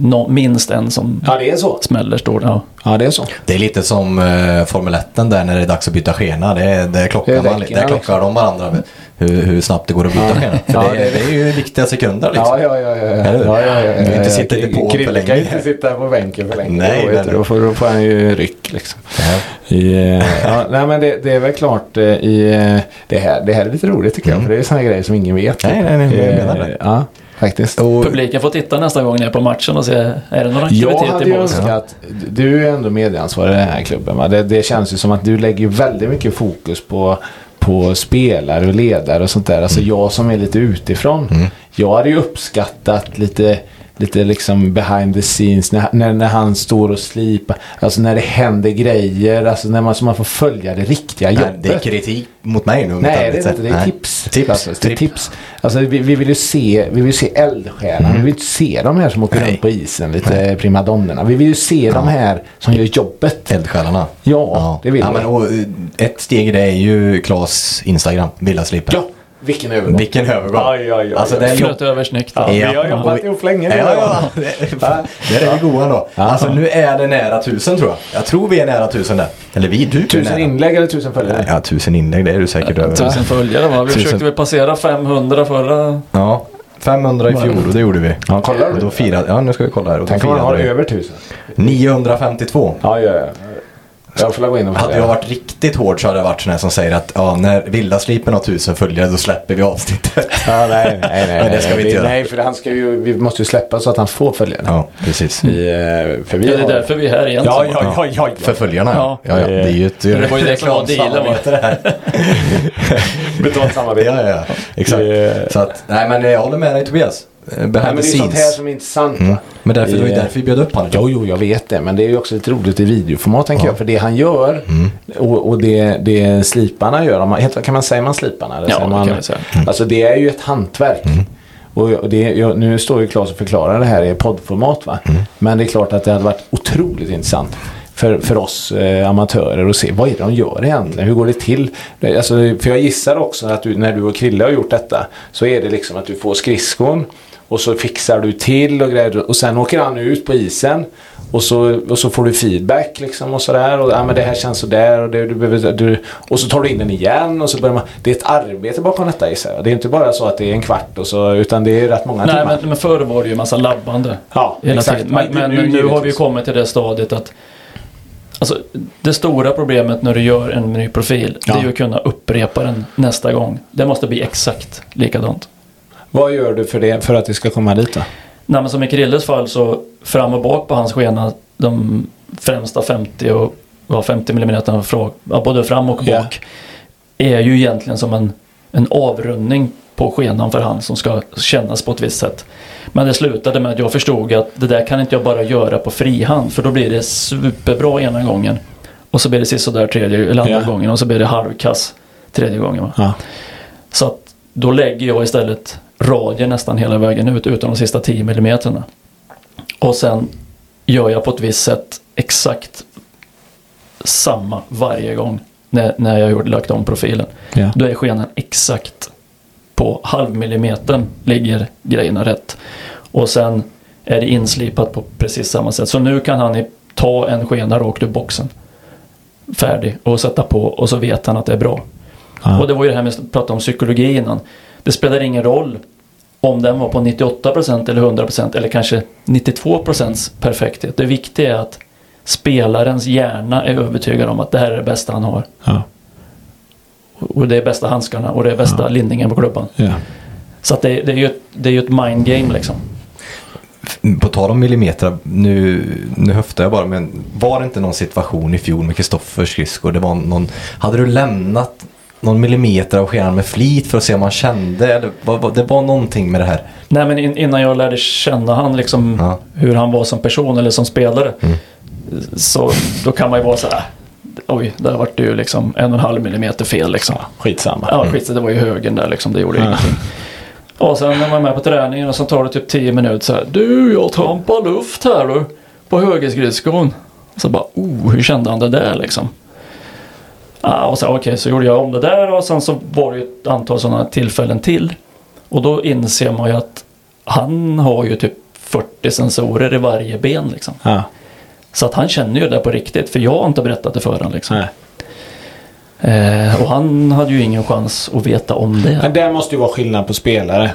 nå- minst en som Ja, det är så. smäller står ja. Ja, det är så. Det är lite som uh, Formel 1 där när det är dags att byta skena. Det, det klockar, Det man, där klockar liksom. de varandra hur, hur snabbt det går att byta Ja. skena. Ja, det, det- det är ju viktiga sekunder liksom. Ja, ja, ja. ja, ja. Eller ja, ja, ja, Du vill inte ja, sitta i ja. depån för länge. kan inte sitta på bänken för länge. Nej, då, nej, vet du, nej. då, får, då får han ju ryck liksom. Ja. I, eh, ja, nej men det, det är väl klart eh, i eh, det här, det här är lite roligt tycker jag. För det är sådana grejer som ingen vet. Nej, nej, nej, jag menar det. Eh, Ja, faktiskt. Och, Publiken får titta nästa gång ni är på matchen och se, är det någon Jag aktivitet hade i ju önskat, du är ändå medieansvarig i den här klubben va? Det, det känns ju som att du lägger väldigt mycket fokus på, på spelare och ledare och sånt där. Alltså jag som är lite utifrån. Jag hade ju uppskattat lite lite liksom behind the scenes. När, när, när han står och slipar. Alltså när det händer grejer. Alltså när man, så man får följa det riktiga Nej, jobbet. det är kritik mot mig nu. Nej, det är inte. Det är Nej. tips. Tips. Tripp. tips. Alltså, vi, vi vill ju se, vi vill se eldsjälarna. Vi vill inte se de här som åker Nej. runt på isen, lite primadonnorna. Vi vill ju se de här som gör jobbet. Eldsjälarna. Ja, det vill ja, vi. men, och, eh, Ett steg i det är ju Klas Instagram, Villaslipen. Ja, vilken övergång. Vilken övergång. Aj, aj, aj, Alltså, aj. det är jobb... Flöt över snyggt. Ja, vi har jobbat ihop länge nu. Ja, ja, [LAUGHS] ja. Där är vi goa då. Alltså nu är det nära tusen tror jag. Jag tror vi är nära tusen där. Eller vi, du Tusen inlägg eller tusen följare? Ja, tusen inlägg, det är du säkert över. Tusen följare va? Vi Tusen. försökte väl passera 500 förra... Ja, 500 i fjol och det gjorde vi. Ja, kollar du? Och då firade, ja nu ska vi kolla här. Och då Tänk om man har över tusen. 952. Ja, ja, ja. Jag får gå in och Hade jag varit riktigt hård så hade jag varit sån här som säger att ja, när Villaslipen har tusen följare då släpper vi avsnittet. [LAUGHS] Ja, nej, nej, nej. Men det ska vi inte göra. Nej, för han ska ju, vi måste ju släppa så att han får följare. Ja, precis. Vi, eh, för vi Ja, det är har- därför vi är här egentligen. Ja, ja, ja, ja, För följarna ja. Ja. ja. Det är ju ett Det var ju det som var dealen. [LAUGHS] Betalt samarbete. Ja, ja, ja. Exakt. Så att, nej men jag håller med dig Tobias. Eh, Nej, men the det är sånt här scenes. som är intressant. Mm. Men därför, det var ju Det- därför vi bjöd upp honom. Jo, jo, jag vet det. Men det är ju också lite roligt i videoformat tänker Ja. jag. För det han gör och, och det, det sliparna gör. Man, kan man säga man sliparna? Eller Ja, säger det man, kan vi säga. Alltså det är ju ett hantverk. Och och det, jag, nu står ju Claes och förklarar det här i poddformat va. Men det är klart att det hade varit otroligt intressant. För, för oss eh, amatörer att se vad är det de gör egentligen? Hur går det till? Alltså, för jag gissar också att du, när du och Krille har gjort detta så är det liksom att du får skridskon och så fixar du till och grejer och sen åker han ut på isen och så, och så får du feedback liksom och sådär och ja, men det här känns sådär och, det, du behöver, du, och så tar du in den igen och så börjar man. Det är ett arbete bakom detta gissar jag. Det är inte bara så att det är en kvart och så utan det är rätt många Nej, timmar. men, men förr var det ju en massa labbande. Ja, exakt. Men, men Nu nu, har vi ju kommit till det stadiet att Alltså, det stora problemet när du gör en ny profil det Ja. är ju att kunna upprepa den nästa gång. Det måste bli exakt likadant. Vad gör du för, det, för att det ska komma dit då? Nej, men som i Krilles fall så fram och bak på hans skena de främsta 50 och ja, 50 mm både fram och bak är ju egentligen som en, en avrundning på skenan för han som ska kännas på ett visst sätt. Men det slutade med att jag förstod att det där kan inte jag bara göra på frihand för då blir det superbra ena gången och så blir det sisådär tredje eller andra Ja. gången och så blir det halvkass tredje gången. Ja. Så att då lägger jag istället radien nästan hela vägen ut utan de sista 10 millimeterna. Och sen gör jag på ett visst sätt exakt samma varje gång när, när jag har lagt om profilen. Ja. Då är skenan exakt på halvmillimetern ligger grejerna rätt. Och sen är det inslipat på precis samma sätt. Så nu kan han ta en skena rakt ur boxen. Färdig och sätta på och så vet han att det är bra. Ja. Och det var ju det här med att prata om psykologi innan. Det spelar ingen roll om den var på 98% eller 100% eller kanske 92% perfekthet. Det viktiga är att spelarens hjärna är övertygad om att det här är det bästa han har. Ja. Och det är bästa handskarna och det är bästa linningen på klubban. Ja. Så att det, det, är ju ett, det är ju ett mind game liksom. På tal om millimeter, nu, nu höftar jag bara, men var det inte någon situation i fjol med Kristoffers skridskor? Det var någon, hade du lämnat någon millimeter av skenan med flit för att se om han kände? Eller, vad- det var någonting med det här. Nej men in, innan jag lärde känna han liksom Ja. hur han var som person eller som spelare. Så då kan man ju vara så här. Oj, där vart det ju liksom en och en halv millimeter fel liksom. Skitsamma. Ja, skit det var ju högen där liksom. Det gjorde Ja. ingenting. Och sen när man är med på träningen och så tar det typ 10 minuter så här. Du, jag trampar luft här du. På högerskridskon. Så bara, oh, hur kände han det där liksom? Ja, och så okej, så gjorde jag om det där och sen så var det ju ett antal sådana tillfällen till. Och då inser man ju att han har ju typ 40 sensorer i varje ben liksom. Ja. Så att han känner ju det på riktigt, för jag har inte berättat det för honom liksom. Eh, och han hade ju ingen chans att veta om det. Men det måste ju vara skillnad på spelare.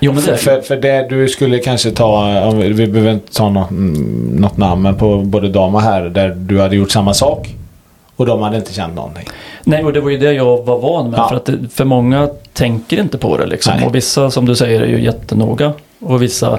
Jo men det För, för, det du skulle kanske ta, vi behöver inte ta något, något namn, men på både dam och herr där du hade gjort samma sak. Och de hade inte känt någonting. Nej, och det var ju det jag var van med. Ja. För att det, för många tänker inte på det liksom. Nej. Och vissa, som du säger, är ju jättenoga. Och vissa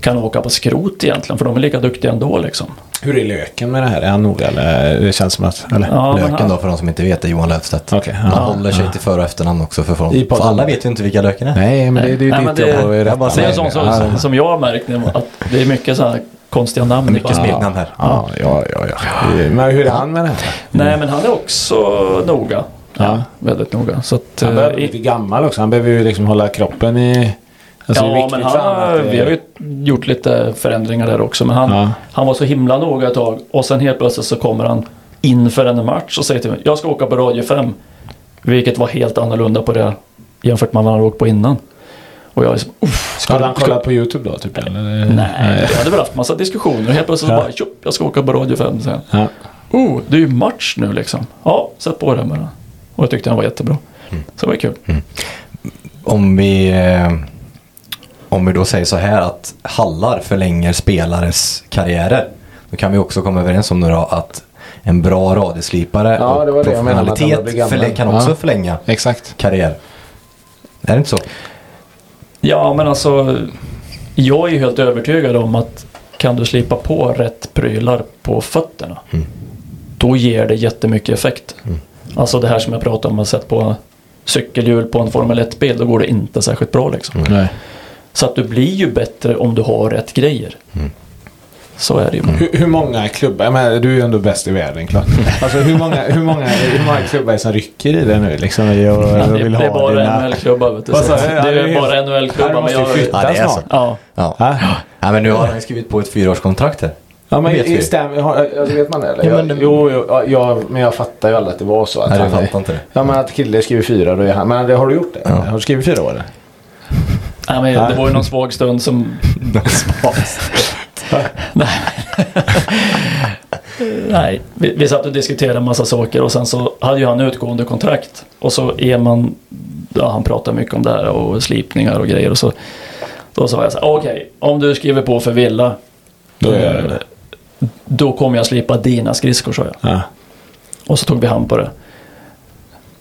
kan åka på skrot egentligen, för de är lika duktiga ändå liksom. Hur är löken med det här? Är han noga eller? Det känns som att... Eller? Ja, Löken han- då för de som inte vet är Johan Löfstedt. Okej, Han ja. håller sig Ja. till för och efternamn också för, I folk. för alla vet ju inte vilka Löken är. Nej, men det, det är ju Nej, men ditt det- jobb att rätta Det är en sån som, som jag har märkt att det är mycket så här konstiga namn. Mycket smeknamn här. Ja, ja, ja, ja. Men hur är han med det här? Nej, men han är också noga. Ja. Väldigt noga. Så att, Han börjar eh, bli lite gammal också. Han behöver ju liksom hålla kroppen i... Alltså ja, men han, vi har ju gjort lite förändringar där också. Men han, Ja. han var så himla noga ett tag och sen helt plötsligt så kommer han inför en match och säger till mig jag ska åka på Radio 5. Vilket var helt annorlunda på det jämfört med vad han hade åkt på innan. Och jag är som, uff, Hade han kollat på YouTube då? Typ, eller? Nej, vi hade väl haft massa diskussioner. Helt plötsligt så Ja. bara tjopp, jag ska åka på Radio 5 sen. Ja. Oh, det är ju match nu liksom. Ja, sätt på den bara. Och jag tyckte den var jättebra. Så det var kul. Om vi, eh, om vi då säger så här att hallar förlänger spelares karriärer. Då kan vi också komma överens om nu då att en bra radioslipare Ja, det var och det jag menade med att han börjar bli professionalitet gammal. förlä- kan också Ja. förlänga Exakt. karriär. Är det inte så? Ja, men alltså. Jag är ju helt övertygad om att kan du slipa på rätt prylar på fötterna. Mm. Då ger det jättemycket effekt. Mm. Alltså det här som jag pratade om att sätta på cykelhjul på en Formel 1-bil. Då går det inte särskilt bra liksom. Nej. Så att du blir ju bättre om du har rätt grejer. Mm. Så är det ju. Hur, hur många klubbar, jag menar, du är ju ändå bäst i världen klart. [LAUGHS] Alltså hur många, hur många, hur många klubbar är det som rycker i det nu liksom? Och, och det, vill det är ha bara dina... NHL-klubbar vet du. Så? Det Ja, det är är bara NHL-klubbar. Men måste ju jag, flytta Ja, det är så. ja, Ja. Ja. ja men nu har han skrivit på ett fyraårskontrakt här. Ja men Vet stäm, har, alltså, vet man det eller? Ja, Jag- men det- Jo, jo ja, men jag fattar ju aldrig att det var så. Att Nej, han- fattar inte det. Ja men att kille skriver fyra då är han. Men det, har du gjort det? Ja. Har du skrivit fyra år? Nej, men det var ju någon svag stund som... [LAUGHS] Nej. [LAUGHS] Nej, vi, vi satt och diskuterade en massa saker och sen så hade ju han utgående kontrakt. Och så är man... Ja, han pratar mycket om det här och slipningar och grejer och så. Då sa jag så här, okej, om du skriver på för Villa. Då gör jag det. Då kommer jag slipa dina skridskor, sa jag. Ja. Och så tog vi hand på det.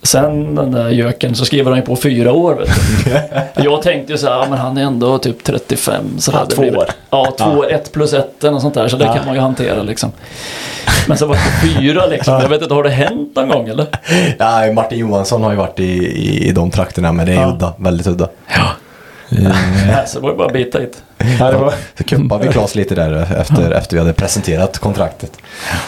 Sen den där göken så skriver han ju på fyra år. Vet du. [LAUGHS] Jag tänkte ju så här, ja, men han är ändå typ 35. Så Ja, två år. Ja, två Ja. år, ett plus ett eller sånt där. Så det Ja. kan man ju hantera liksom. [LAUGHS] Men så var det fyra liksom. Jag vet inte, har det hänt någon gång eller? Ja, Martin Johansson har ju varit i, i, i de trakterna men det är Ja. udda. Väldigt udda. Nej, så det var ju bara att bita hit. Ja, det var... Så kuppade vi Klas lite där efter, efter vi hade presenterat kontraktet.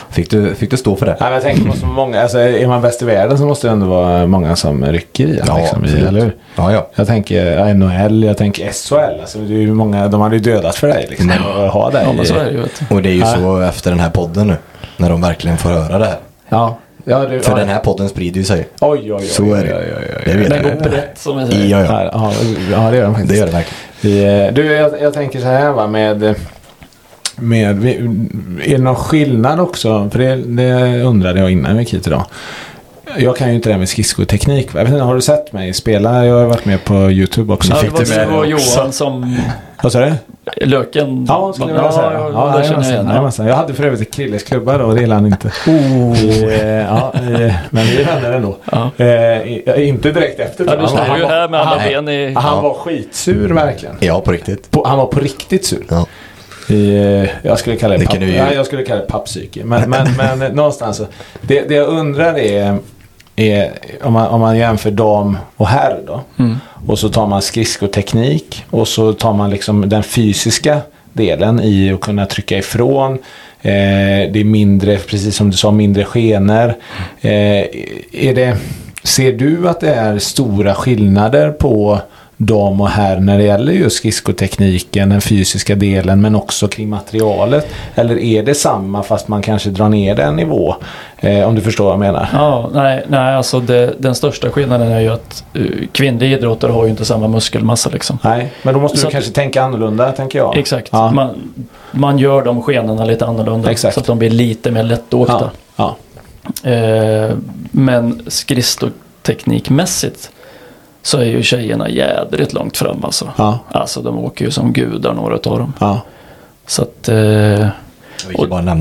Fick du, fick du stå för det? Nej, men jag tänker på så många, alltså, är man bäst i världen så måste det ändå vara många som rycker i ja, liksom, absolut. eller hur? Ja, ja. Jag tänker NHL, jag tänker SHL. Alltså, det är ju många, de hade ju dödat för dig liksom, att ha dig. Ja, men så är det ju. Och det är ju Ja. så efter den här podden nu. När de verkligen får höra det här. Ja. Ja, det, För ja. den här podden sprider ju sig. Oj, oj, oj. Så är det. Oj, oj, oj. Det vet Den jag. går brett som vi säger. Ja, ja. Ja, ja, det gör den faktiskt. Det gör det verkligen. Eh, Du, jag, jag tänker så här va med... med är det någon skillnad också? För det, det undrade jag innan vi gick hit idag. Jag kan ju inte det här med skridskoteknik. va? Jag vet inte, har du sett mig spela? Jag har varit med på YouTube också. Ja, det var du och det också. Johan som... Vad sa du? Löken. Ja, skulle jag vilja säga. Ja, Ja, det nej, känner jag igen. jajamensan. Jag hade för övrigt ett Krilles klubba då, det gillade han inte. Oh. Eh, ja, eh, men vi vänner ändå. Ja. Eh, i- inte direkt efter. Ja, du står Han ju var- här med alla ben i... Han Ja. var skitsur verkligen. Ja, på riktigt. På, han var på riktigt sur. Ja. I, jag skulle kalla det, Det papp, ju- ja, jag skulle kalla det pappsyke. Men, men, men någonstans så. Det, det jag undrar är, är om, man, om man jämför dam och herr då. Mm. Och så tar man skridskoteknik och så tar man liksom den fysiska delen i att kunna trycka ifrån. Eh, det är mindre, precis som du sa, mindre skenor. Eh, är det, ser du att det är stora skillnader på dam och herr när det gäller just skridskotekniken, den fysiska delen men också kring materialet? Eller är det samma fast man kanske drar ner det en nivå? Eh, om du förstår vad jag menar. Ja, nej, nej alltså det, den största skillnaden är ju att uh, kvinnliga idrottare har ju inte samma muskelmassa liksom. Nej, men då måste Så du att- kanske tänka annorlunda, tänker jag. Exakt. Ja. Man, man gör de skenorna lite annorlunda. Exakt. Så att de blir lite mer lättåkta. Ja. Ja. Eh, men skridskoteknikmässigt så är ju tjejerna jädrigt långt fram alltså. Ja. Alltså de åker ju som gudar några av dem. ja. Så att... Eh, Det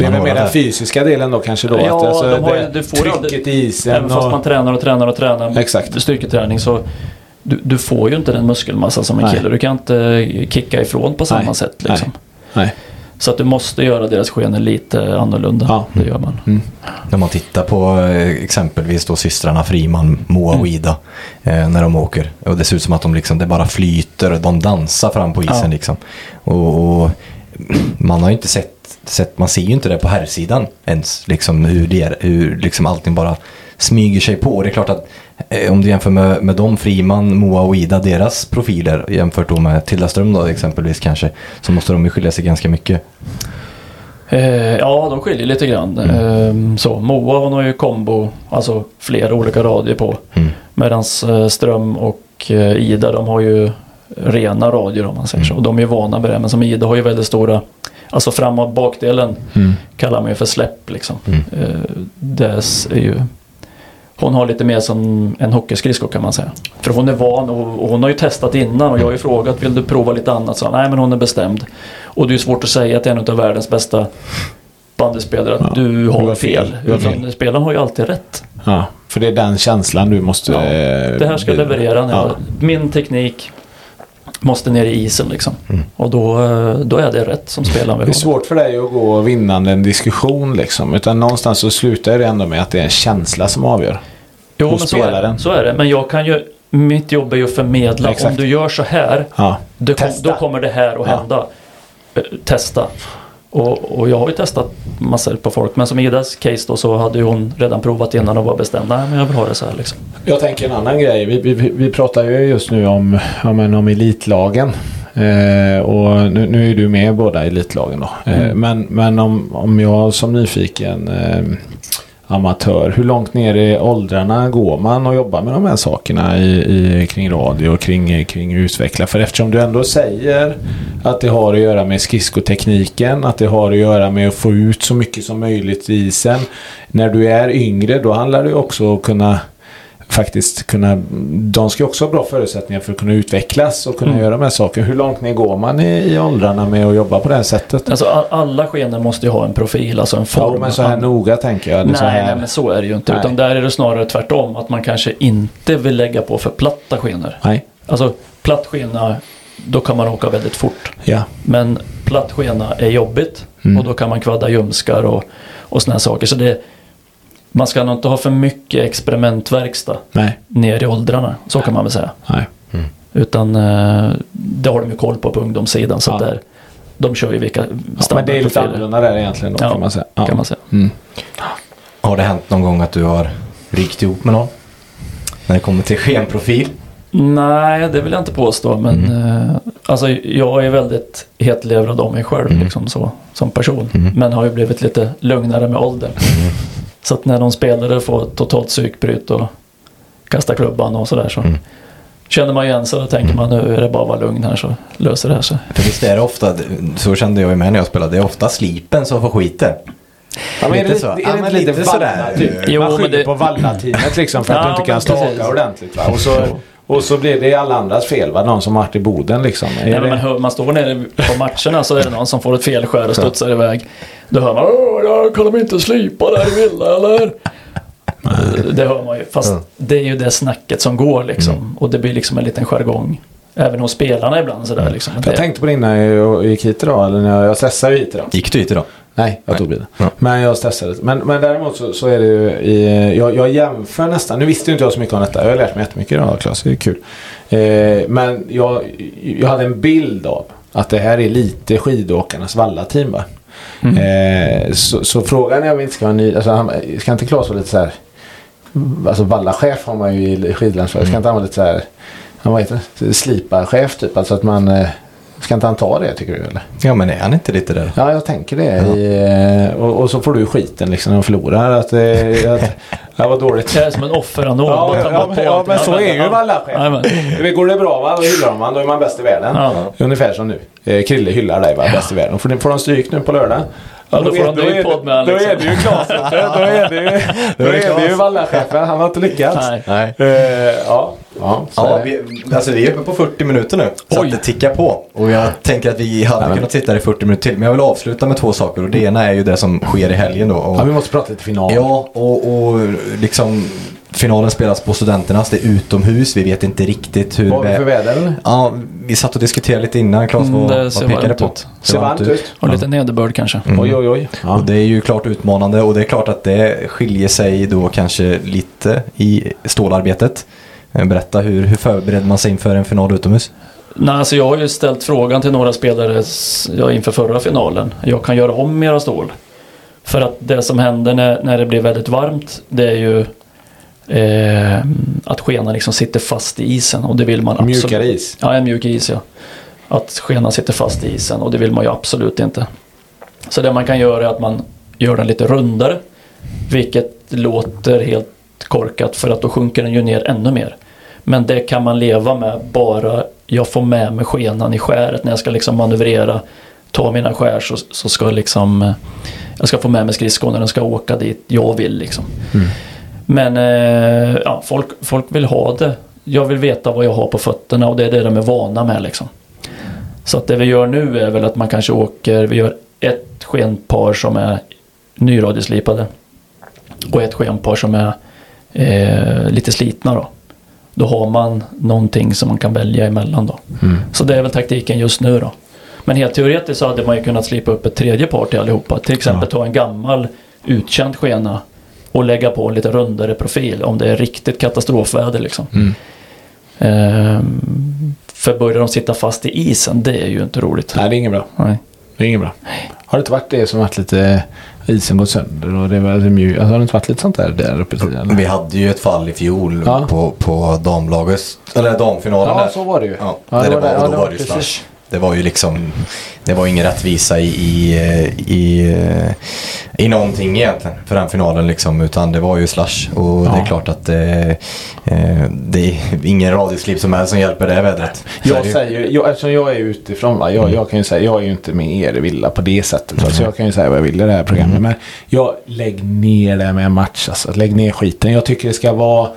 är väl mer den fysiska delen då kanske då? Ja, att, alltså, de har det- du får trycket aldrig- i isen även fast och... man tränar och tränar och tränar Exakt. styrketräning så du, du får ju inte den muskelmassa som en Nej. kille. Du kan inte kicka ifrån på samma Nej. sätt liksom. Nej. Så att du måste göra deras scener lite annorlunda. Ja. Det gör man. När man tittar på eh, exempelvis då systrarna Friman, Moa och Ida eh, när de åker. Och det ser ut som att de liksom, det bara flyter, de dansar fram på isen Ja. liksom. Och, och man har ju inte sett, sett, man ser ju inte det på herrsidan ens. Liksom hur, det, är- hur liksom allting bara smyger sig på. Det är klart att om du jämför med, med dem, Friman, Moa och Ida, deras profiler jämfört då med Tilda Ström då exempelvis kanske. Så måste de ju skilja sig ganska mycket. Eh, ja, de skiljer lite grann. Mm. Eh, så, Moa hon har ju kombo, alltså flera olika radier på. Mm. Medan eh, Ström och eh, Ida de har ju rena radier om man säger så. Mm. Och de är ju vana med det. Men som Ida har ju väldigt stora, alltså fram och bakdelen kallar man ju för släpp liksom. Mm. Eh, dess är ju, hon har lite mer som en hockeyskridsko kan man säga. För hon är van och, och hon har ju testat innan och jag har ju frågat vill du prova lite annat? Så nej men hon är bestämd. Och det är svårt att säga till en av världens bästa bandyspelare att Ja, du har du har fel. fel. Utan spelaren har ju alltid rätt. Ja, för det är den känslan du måste... Ja, eh, Det här ska bli- leverera. Ja. Min teknik måste ner i isen liksom. Mm. Och då, eh, då är det rätt som spelaren Det vill är ha. svårt för dig att gå vinnande en diskussion liksom. Utan någonstans så slutar det ändå med att det är en känsla som avgör. Jo, men så är, det. så är det. Men jag kan ju, mitt jobb är ju att förmedla. Exakt. Om du gör så här, Ja. då, kom, då kommer det här att Ja. hända. Eh, Testa. Och, och jag har ju testat massor på folk. Men som Idas case då så hade ju hon redan provat innan och var bestämd. Nej, men jag vill ha det så här liksom. Jag tänker en annan grej. Vi, vi, vi pratar ju just nu om, ja, men om elitlagen. Eh, och nu, nu är du med i båda elitlagen då. Eh, Mm. Men, men om, om jag som nyfiken eh, amatör, hur långt ner i åldrarna går man och jobbar med de här sakerna i, i, kring radio och kring, kring utveckla? För eftersom du ändå säger att det har att göra med skridskotekniken, att det har att göra med att få ut så mycket som möjligt i isen. När du är yngre då handlar det också om att kunna faktiskt kunna, de ska också ha bra förutsättningar för att kunna utvecklas och kunna Mm. göra de här sakerna. Hur långt ner går man i, i åldrarna med att jobba på det här sättet? Alltså alla skeenden måste ju ha en profil, alltså en form. Ja, men så här noga tänker jag. Nej, nej, men så är det ju inte. Nej. Utan där är det snarare tvärtom. Att man kanske inte vill lägga på för platta skenor. nej. Alltså platt skena, då kan man åka väldigt fort. Ja. Men platt skena är jobbigt Mm. och då kan man kvadda ljumskar och, och sådana saker. Så det, man ska nog inte ha för mycket experimentverkstad Nej. ner i åldrarna. Så kan man väl säga. Nej. Utan eh, det har de ju koll på på ungdomssidan. Så Ja. där, de kör ju vilka Ja, men det är lite annorlunda där egentligen då Ja, kan man säga. Ja. kan man säga. Mm. Har det hänt någon gång att du har rykt ihop med någon? När det kommer till skenprofil? Nej, det vill jag inte påstå. Men eh, alltså, jag är väldigt hetlevrad om mig själv Mm. liksom, så, som person. Mm. Men har ju blivit lite lugnare med åldern. Så att när någon spelare får ett totalt psykbryt och kastar klubban och sådär så Mm. känner man igen sig och tänker man nu är det bara att vara lugn här så löser det här sig. För visst är det ofta, så kände jag ju med när jag spelade, det är ofta slipen som får skiten. Ja, men är Lite det, så. är det Ja, men lite lite sådär. typ? Jo, Man skyller det- på Valla-teamet liksom för att Ja, du inte kan staka ordentligt. Va? Och, så, och så blir det alla andras fel. Va? Någon som har varit i Boden liksom. Är Nej, men det- man, hör, man står nere på matcherna så är det någon som får ett felskär och studsar iväg. Då hör man Åh, jag kan de inte slipa där i Villa eller? Det hör man ju. Fast Mm. det är ju det snacket som går liksom. Och det blir liksom en liten jargong. Även hos spelarna ibland sådär liksom. Jag Det, tänkte på det innan jag gick hit idag. Eller när jag, stressade hit idag. Gick du hit idag? Nej, jag tog bilen. Ja. Men jag stressade. Men, men däremot så, så är det ju i, jag, jag jämför nästan. Nu visste ju inte jag så mycket om detta. Jag har lärt mig jättemycket idag Claes. Det är kul. Eh, men jag, jag hade en bild av att det här är lite skidåkarnas vallateam va. Mm. Eh, så, så frågan är om vi inte ska ha en ny. Alltså, han, ska inte Claes vara lite så här. Alltså vallachef har man ju i skidlandslaget. Ska inte han vara lite så här. Han heter det? Sliparchef typ. Alltså att man. Eh, ska inte han ta det tycker du eller? Ja men är han inte lite där? Ja, jag tänker det. I, eh, och, och så får du skiten liksom när de förlorar. Att, eh, [LAUGHS] att, det var dåligt. det är som en offeranordning. Ja, ja, bort men, ja, men så är ju. Du vet, Går det bra va, då hyllar de man. Då är man bäst i världen. Ja. Ungefär som nu. Eh, Krille hyllar dig va, bäst i världen. Får, får de stryk nu på lördag? Ja, då får de ny podd med Då är det ju du. Då är det ju, ju vallachefen. Han har inte lyckats. Nej. Nej. Eh, ja, ja, Ja, är det. vi, alltså vi är uppe på 40 minuter nu. Så Oj. att det tickar på. Och jag tänker att vi hade Ja, men- kunnat sitta här i 40 minuter till. Men jag vill avsluta med två saker. Och det ena är ju det som sker i helgen då. Och, ja, vi måste prata lite final. Ja, och, och liksom finalen spelas på Studenternas. Det är utomhus. Vi vet inte riktigt hur... Vad har vi för väder? Ja, vi satt och diskuterade lite innan. Claes, Mm, vad, det vad det varmt på? ut. Ser varmt ut. Och lite nederbörd kanske. Mm. Oj, oj, oj. Ja. Och det är ju klart utmanande och det är klart att det skiljer sig då kanske lite i stålarbetet. Eh, Berätta, hur, hur förbereder man sig inför en final utomhus? Nej, alltså jag har ju ställt frågan till några spelare ja, inför förra finalen. Jag kan göra om mera stål. För att det som händer när, när det blir väldigt varmt det är ju eh, att skenan liksom sitter fast i isen och det vill man absolut Mjukare is. Ja, en mjuk is ja. Att skenan sitter fast i isen och det vill man ju absolut inte. Så det man kan göra är att man gör den lite rundare. Vilket låter helt korkat för att då sjunker den ju ner ännu mer. Men det kan man leva med bara jag får med mig skenan i skäret när jag ska liksom manövrera. Ta mina skär så, så ska liksom eh, jag ska få med mig skridskon när den ska åka dit jag vill liksom. Men eh, ja, folk, folk vill ha det. Jag vill veta vad jag har på fötterna och det är det de är vana med liksom. Så att det vi gör nu är väl att man kanske åker, vi gör ett skenpar som är nyradioslipade. Och ett skenpar som är eh, lite slitna då. Då har man någonting som man kan välja emellan då. Så det är väl taktiken just nu då. Men helt teoretiskt så hade man ju kunnat slipa upp ett tredje par till allihopa. Till exempel ta en gammal utkänd skena och lägga på en lite rundare profil om det är riktigt katastrofväder liksom. Ehm, för börjar de sitta fast i isen, det är ju inte roligt. Nej, det är inget bra. Nej. Det är inget bra. Har det inte varit det som varit lite... Isen gått sönder och det var lite mjuk. Alltså, har det inte varit lite sånt där där uppe tidigare? Vi hade ju ett fall i fjol Ja. på, på damlagets, eller damfinalen Ja, där. så var det ju. Ja, Ja, det det var det. och Ja, då det var var det ju precis. slash. Det var ju liksom, det var ingen rättvisa i, i, i, i någonting egentligen för den finalen liksom. Utan det var ju slash och det Ja. är klart att eh, eh, det är ingen radioslip som helst som hjälper det vädret. Jag det säger jag, eftersom jag är utifrån, va, jag, jag kan ju säga, jag är ju inte med er i Villa på det sättet. va, Så jag kan ju säga vad jag vill i det här programmet. Men jag lägg ner det med en match. Alltså, lägg ner skiten. Jag tycker det ska vara eh,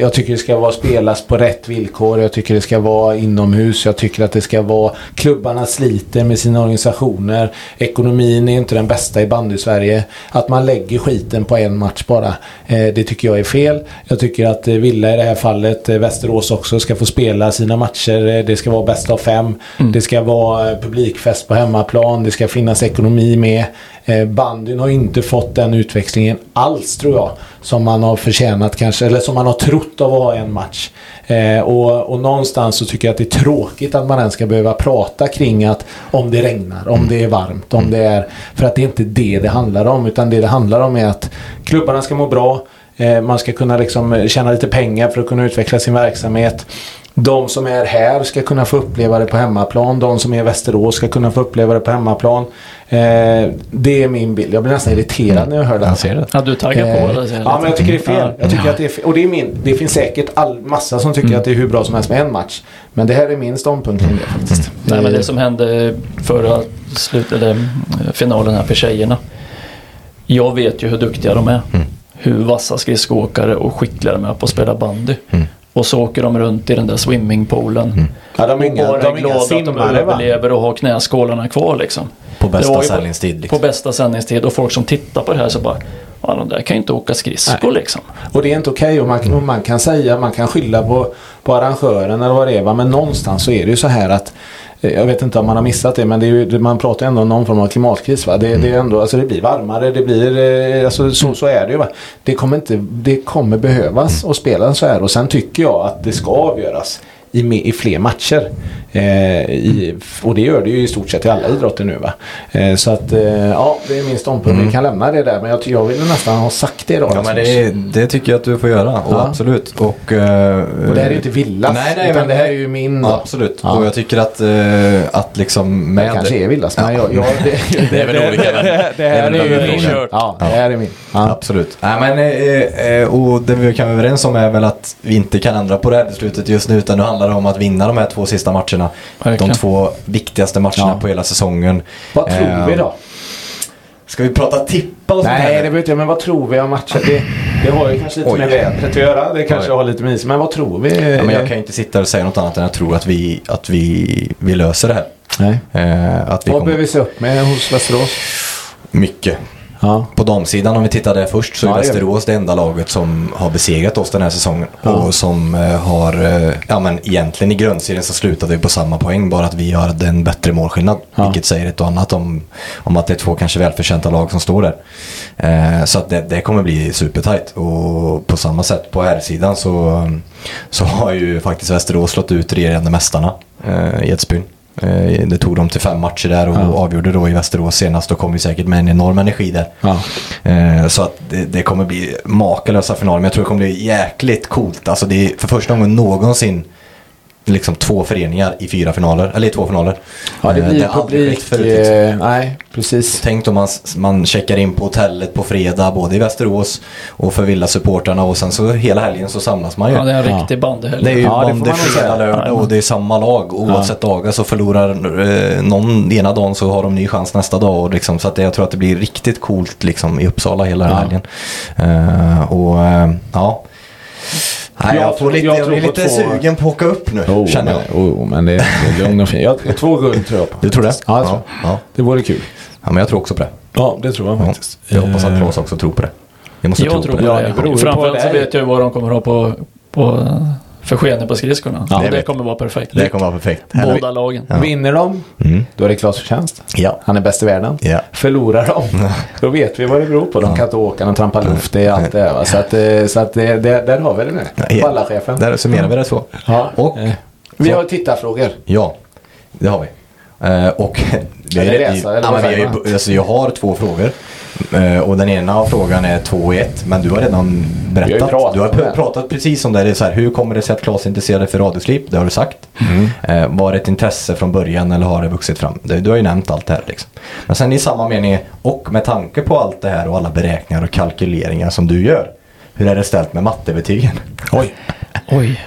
jag tycker det ska vara spelas på rätt villkor. Jag tycker det ska vara inomhus. Jag tycker att det ska vara klubbarna sliter med sina organisationer. Ekonomin är inte den bästa i bandy Sverige. Att man lägger skiten på en match bara. Eh, det tycker jag är fel. Jag tycker att eh, Villa i det här fallet, eh, Västerås också, ska få spela sina matcher. Eh, Det ska vara bäst av fem. Det ska vara eh, publikfest på hemmaplan. Det ska finnas ekonomi med. Eh, bandyn har inte fått den utväxlingen alls tror jag. Som man har förtjänat kanske. Eller som man har trott av att ha en match. Eh, och, och någonstans så tycker jag att det är tråkigt att man ens ska behöva prata kring att om det regnar, om det är varmt, om det är... För att det är inte det det handlar om. Utan det det handlar om är att klubbarna ska må bra. Eh, man ska kunna liksom tjäna lite pengar för att kunna utveckla sin verksamhet. De som är här ska kunna få uppleva det på hemmaplan. De som är i Västerås ska kunna få uppleva det på hemmaplan. Eh, det är min bild. Jag blir nästan irriterad när jag hör det. Jag ser det. Ja, du taggar på Eh, det. ser jag ja, lite. men jag tycker det är fel. Ja. Jag tycker att det är fel. Och det är min. Det finns säkert all, massa som tycker att det är hur bra som helst med en match. Men det här är min ståndpunkt kring det faktiskt. Nej, men det som hände förra slut, eller, eh, finalen här för tjejerna. Jag vet ju hur duktiga de är. Hur vassa skridskoåkare och skickliga de är på att spela bandy. Och så åker de runt i den där swimmingpoolen. Ja, de är Och inga, bara de är glada inga att de simmare överlever och har knäskålarna kvar liksom. På bästa sändningstid. Liksom. På bästa sändningstid och folk som tittar på det här så bara Ja, de där kan ju inte åka skridskor liksom. Och det är inte okej och, man, och man kan säga, man kan skylla på, på arrangören eller vad det är. Men någonstans så är det ju så här att jag vet inte om man har missat det men det är ju, man pratar ändå om någon form av klimatkris. Va? Det, det, är ändå, alltså det blir varmare, det blir, eh, alltså så, så är det ju. Va? Det, kommer inte, det kommer behövas att spela så här och sen tycker jag att det ska avgöras i, i fler matcher. Eh, i, och det gör det ju i stort sett i alla idrotter nu. Va? Eh, så att eh, ja, det är min ståndpunkt. Vi kan lämna det där men jag, jag ville nästan ha sagt det idag. Ja, men det, det tycker jag att du får göra. Och Ja. Absolut. Och, eh, Och det här är ju inte Villas. Nej, nej, utan men det här är ju min. Ja, absolut. Ja. Och jag tycker att, eh, att liksom Det med... kanske är Villas. Men jag, jag, det, [LAUGHS] Det är väl olika, det, det här det är ju min. Ja, det här är min. Ja. Absolut. Nej, men, eh, eh, och det vi kan vara överens om är väl att vi inte kan ändra på det här beslutet just nu. Utan nu handlar det om att vinna de här två sista matcherna. Verkligen. De två viktigaste matcherna Ja. på hela säsongen. Vad tror Eh, vi då? Ska vi prata tippa och sånt Nej, här? det vet jag. Men vad tror vi om matchen? Det, det har ju kanske lite Oj. med vädret att göra. Det kanske Oj. har lite med is. Men vad tror vi? Ja, men jag kan ju inte sitta och säga något annat än att jag tror att vi, att vi, vi löser det här. Nej. Eh, att vi Vad kommer... behöver vi se upp med hos Västerås? Mycket. Ja. På damsidan om vi tittar där först så är Ja. Västerås det enda laget som har besegrat oss den här säsongen. Ja. Och som eh, har, eh, ja men egentligen i grundserien så slutade vi på samma poäng. Bara att vi har en bättre målskillnad. Vilket säger ett och annat om, om att det är två kanske välförtjänta lag som står där. Eh, så att det, det kommer bli supertajt. Och på samma sätt på här sidan så, så har ju faktiskt Västerås slått ut regerande mästarna eh, i Edsbyn. Eh, Det tog dem till fem matcher där och Ja. avgjorde då i Västerås senast och kom ju säkert med en enorm energi där. Ja. Eh, Så att det, det kommer bli makalösa finaler. Men jag tror det kommer bli jäkligt coolt. Alltså det är för första gången någonsin liksom två föreningar i fyra finaler. Eller i två finaler. Ja, det Eh, blir har aldrig publik. förut, liksom. eh, nej, precis. Tänk om man, man checkar in på hotellet på fredag både i Västerås och för villa-supportrarna och sen så hela helgen så samlas man ju. Ja, det är en Ja. riktig bandyhelg. Det är ju Ja, det nog fredag, lördag och det är samma lag. Oavsett dagar så förlorar eh, någon ena dagen så har de ny chans nästa dag. Och liksom, så att det, jag tror att det blir riktigt coolt liksom, i Uppsala hela Ja. helgen. Eh, och eh, ja. Nej, Jag jag, får tror- lite, jag jag, på lite två- sugen på att åka upp nu Oh, känner jag. men, oh, men det, det är lugn och fin. Jag, [LAUGHS] två guld tror jag på. Du tror det? Ja, jag tror. ja, ja. Det vore kul. ja, men jag tror också på det. Ja, det tror jag Ja. faktiskt. Jag hoppas att Eh, Claes också tror på det. Jag måste Jag tro tror på på det. Ja, det. det på Framförallt så vet jag ju vad de kommer ha på, på för skenet på skridskorna. Ja, och det kommer vara perfekt. Det kommer vara perfekt. Båda lagen. Ja. Vinner de, Mm. då är det Klas förtjänst. Ja. Han är bäst i världen. Ja. Förlorar de, då vet vi vad det beror på. De kan inte åka, de trampar luft, det är allt det. Va? Så, att, eh, så att det, det, där har vi det nu. Ballachefen. Där summerar vi det så. Ja. Och Eh, Vi har tittarfrågor. Ja, det har vi. Eh, och vi är- ja, vi har ju, alltså, jag har två frågor. Eh, och den ena av frågan är två i ett. Men du har redan Vi har berättat. pratat du har pratat precis om det. det är så här, hur kommer det sig att Claes är intresserad för radioslip? Det har du sagt. Mm. Eh, var det ett intresse från början eller har det vuxit fram? Du har ju nämnt allt det här. Liksom. Men sen i samma mening, och med tanke på allt det här och alla beräkningar och kalkyleringar som du gör. Hur är det ställt med mattebetygen? Oj. [LAUGHS] Oj.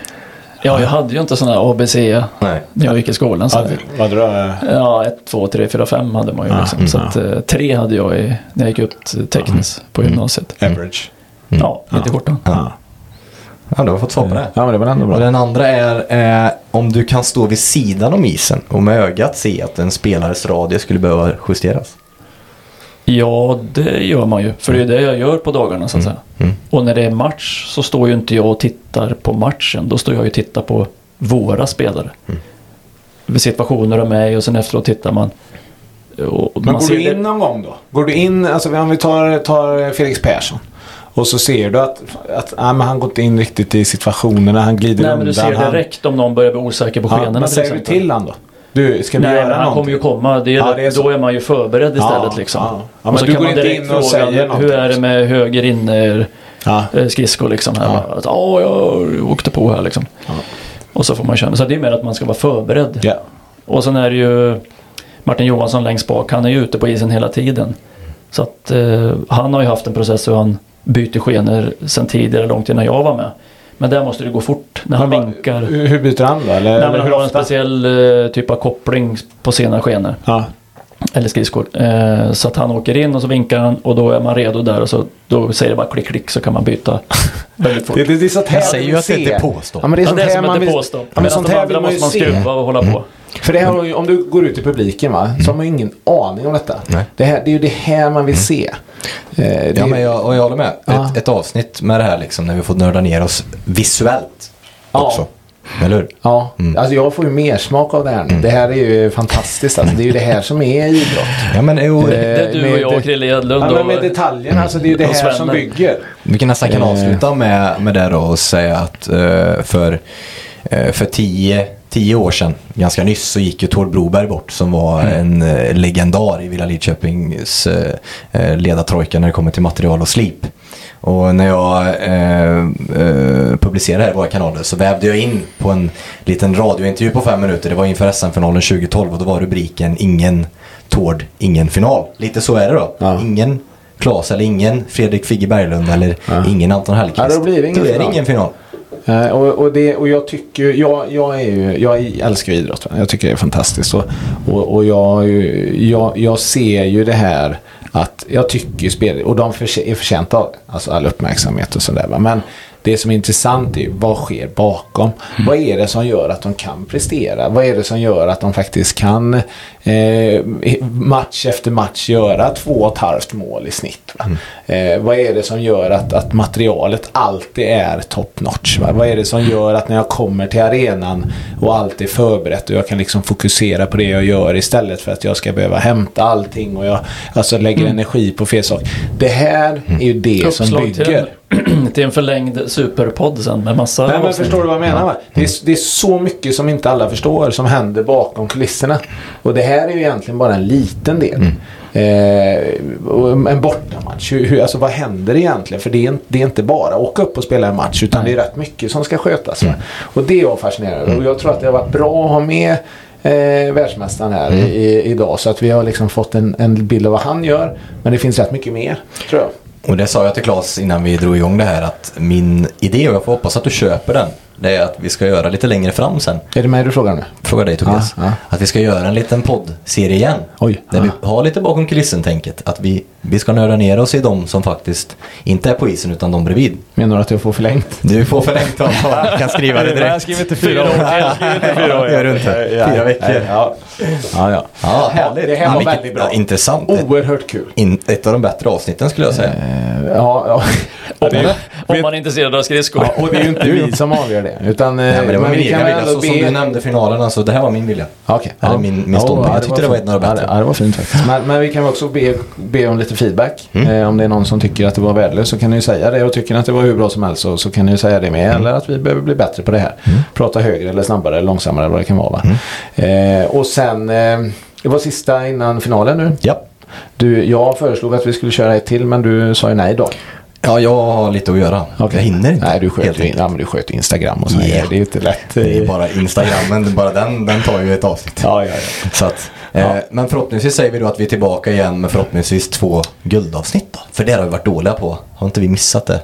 Ja, jag hade ju inte sådana här ABC Nej. när jag gick i skolan. Så Ja, vad drar Ja, 1, 2, 3, 4, 5 hade man ju Ja, liksom. mm, Så att, eh, tre hade jag i, när jag gick ut tekniskt på gymnasiet. Average. Ja, lite korta. Ja. Ja, du har fått svar på det. ja, men det var ändå Och bra. den andra är eh, om du kan stå vid sidan om isen och med ögat se att en spelares radie skulle behöva justeras. Ja, det gör man ju. För det är det jag gör på dagarna så att säga. Mm. Och när det är match så står ju inte jag och tittar på matchen. Då står jag ju och tittar på våra spelare. Mm. Situationer de är i och sen efteråt tittar man. Och Men man går ser du det- in någon gång då? Går du in, alltså om vi tar, tar Felix Persson. Och så ser du att, att ah, men han gått in riktigt i situationerna, han glider Nej, undan. men du ser han, direkt om någon börjar bli osäker på ja, skenorna Men till säger du till han då? Du, ska vi Nej, göra men han någonting? kommer ju komma. Det är, Ja, det är då är man ju förberedd istället Ja, liksom. ja. Ja, och så du kan går man inte direkt in och fråga hur är det med höger inner Ja. eh, skridsko liksom. Ja. Ja, ja, jag åkte på här liksom. Och så får man känna. Så det är mer att man ska vara förberedd. Ja. Och sen är det ju Martin Johansson längst bak. Han är ju ute på isen hela tiden. Så att eh, han har ju haft en process hur han byter skenor sen tidigare, långt innan jag var med. Men där måste det gå fort när han Men vinkar. Hur hur byter han då? Eller, Nej, eller men han har en speciell eh, typ av koppling på sena skenor. Ja. Eller skridskor. Eh, så att han åker in och så vinkar han och då är man redo där och så då säger det bara klick klick så kan man byta [LAUGHS] väldigt fort. Det, det, det är sånt här Jag säger ju att det inte är se. påstått. Ja, men det är Ja, sånt det är här som man ett vill... påstått. Ja, men sånt här vill man ju måste man se. skruva och hålla på. För det här, om du går ut i publiken va, så har man ju ingen aning om detta. Nej. Det, här, det är ju det här man vill se. Eh, det, Ja, men jag, och jag håller med. Ja. Ett, ett avsnitt med det här liksom, när vi får nörda ner oss visuellt Ja. också. Eller hur? Ja, Mm. alltså jag får ju mer smak av det här nu. Det här är ju fantastiskt. Alltså. Det är ju det här som är idrott. Ja, men jo, Eh, Det är du och jag och Krille Edlund Ja, men med detaljerna, alltså det är ju det här som bygger. Vi kan nästan kan Eh. avsluta med, med det då och säga att för, för tio, tio år sedan, ganska nyss, så gick ju Tord Broberg bort som var en eh, legendar i Villa Lidköpings eh, eh, ledartrojka när det kommer till material och slip. Och när jag eh, eh, publicerade här i våra kanaler så vävde jag in på en liten radiointervju på fem minuter. Det var inför SM-finalen 2012 och då var rubriken Ingen Tord, ingen final. Lite så är det då. Ja. Ingen Klas eller ingen Fredrik Figge Berglund eller Ja. ingen Anton Hellqvist. Ja, då blir det ingen Då är det ingen final. Eh, och, och, det, och jag tycker, jag, jag, är ju, jag älskar idrott. Jag tycker det är fantastiskt. Och, och, och jag, jag, jag ser ju det här att jag tycker spel, och de är förtjänta av alltså all uppmärksamhet och sådär. Men, det som är intressant är vad sker bakom? Vad är det som gör att de kan prestera? Vad är det som gör att de faktiskt kan eh, match efter match göra två och ett halvt mål i snitt? Va? Eh, vad är det som gör att, att materialet alltid är top notch? Va? Vad är det som gör att när jag kommer till arenan och allt är förberett och jag kan liksom fokusera på det jag gör istället för att jag ska behöva hämta allting och jag alltså lägger energi på fel sak. Det här är ju det som Uppslag till bygger. [CLEARS THROAT] till en förlängd superpodd sen med massa Nej, men förstår du vad jag menar? Va? Det, är, det är så mycket som inte alla förstår som händer bakom kulisserna. Och det här är ju egentligen bara en liten del. Eh, och en bortamatch. Hur, alltså vad händer egentligen? För det är, det är inte bara att åka upp och spela en match utan det är rätt mycket som ska skötas. Va? Och det är jag fascinerad över. Och jag tror att det har varit bra att ha med eh, världsmästaren här i, i, idag. Så att vi har liksom fått en, en bild av vad han gör. Men det finns rätt mycket mer, tror jag. Och det sa jag till Claes innan vi drog igång det här att min idé, och jag får hoppas att du köper den, det är att vi ska göra lite längre fram sen. Är det mig du frågar nu? Fråga dig Tobias. Ja, ja. Att vi ska göra en liten poddserie igen. Oj, Där ja. vi har lite bakom kulissen-tänket. Att vi, vi ska nörda ner oss i de som faktiskt inte är på isen utan de bredvid. Menar du att jag får förlängt? Du får förlängt avtal. [LAUGHS] Jag kan skriva det direkt. skriver till fyra år. Jag skriver till fyra år, Det gör du inte. Fyra veckor. Ja, ja. ja. Ja, härligt. Det här var väldigt bra. Intressant. Oerhört kul. In, ett av de bättre avsnitten skulle jag säga. Eh, Ja, ja. Om, är- om man är intresserad av skridskor. ja, och det är ju inte vi som avgör det. Utan, Nej, men det var min vi kan egen vilja. Så som be- du nämnde finalen, alltså, det här var min vilja. Okej. Eller min- min ståndpunkt. Jag tyckte det var ett av de bättre. Ja, det, ja, det var fint faktiskt. Men, men vi kan också be, be om lite feedback. Mm. Eh, om det är någon som tycker att det var värdelöst så kan ni ju säga det. Och tycker ni att det var hur bra som helst så, så kan ni ju säga det med. Mm. Eller att vi behöver bli bättre på det här. Prata högre eller snabbare eller långsammare eller vad det kan vara. Va? Mm. Eh, och sen, eh, det var sista innan finalen nu. Ja. Du, jag föreslog att vi skulle köra ett till men du sa ju nej då. Ja, jag har lite att göra. Jag hinner inte. Nej, du sköter enkelt. ja, men du sköter Instagram och sånt. Yeah. Det är ju inte lätt. Det är bara Instagrammen, bara den, den tar ju ett avsnitt. Ja, ja, ja. Så att, eh, Men förhoppningsvis säger vi då att vi är tillbaka igen med förhoppningsvis två guldavsnitt då. För det har vi varit dåliga på. Har inte vi missat det?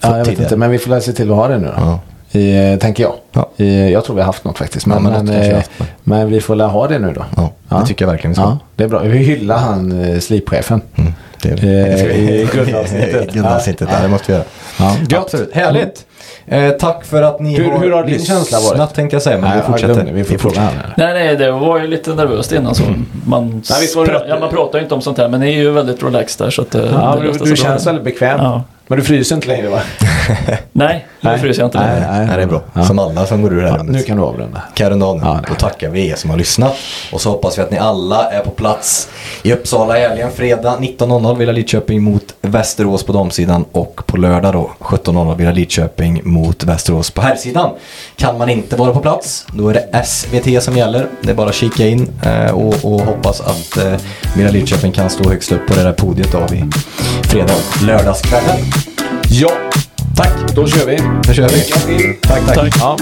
Ja, jag vet tidigare? inte, men vi får lära se till att ha det nu då. Ja. I, eh, tänker jag. Ja. I, jag tror vi har haft något faktiskt. Men, Ja, men vi eh, men- men vi får lära ha det nu då. Ja, det tycker jag verkligen vi ska. Ja, det är bra. Vi hyllar han eh, slipchefen. Mm, det är Eh, i guldavsnittet. guldavsnittet, [LAUGHS] ja. det måste vi göra. Ja. Ja, absolut. Härligt. Eh, tack för att ni Hur- har hur har din känsla varit? lyssnat tänkte jag säga, men Nej, vi fortsätter. glöm det. Vi får fråga han. här. Nej, nej, det var ju lite nervöst innan så. Man, Nej, det rätt. ja, man pratar ju inte om sånt här men ni är ju väldigt relaxed där så att eh, Ja, det du, du känns väldigt bekväm. Men du fryser inte längre va? [LAUGHS] Nej, nu Nej. fryser jag inte. Nej, längre. nej. Nej, det är bra. Ja. Som alla som går ur det här Ja, nu kan du avrunda. Karundalen. Ja, Då tackar vi er som har lyssnat. Och så hoppas vi att ni alla är på plats i Uppsala i helgen. Fredag 19.00 Villa Lidköping mot Västerås på damsidan. Och på lördag då 17.00 Villa Lidköping mot Västerås på herrsidan. Kan man inte vara på plats, då är det SVT som gäller. Det är bara att kika in eh, och, och hoppas att eh, Villa Lidköping kan stå högst upp på det där podiet då vid fredag och lördagskvällen. Ja, Tack! då kör vi. Då kör vi. Tack, tack. Tack. Ja.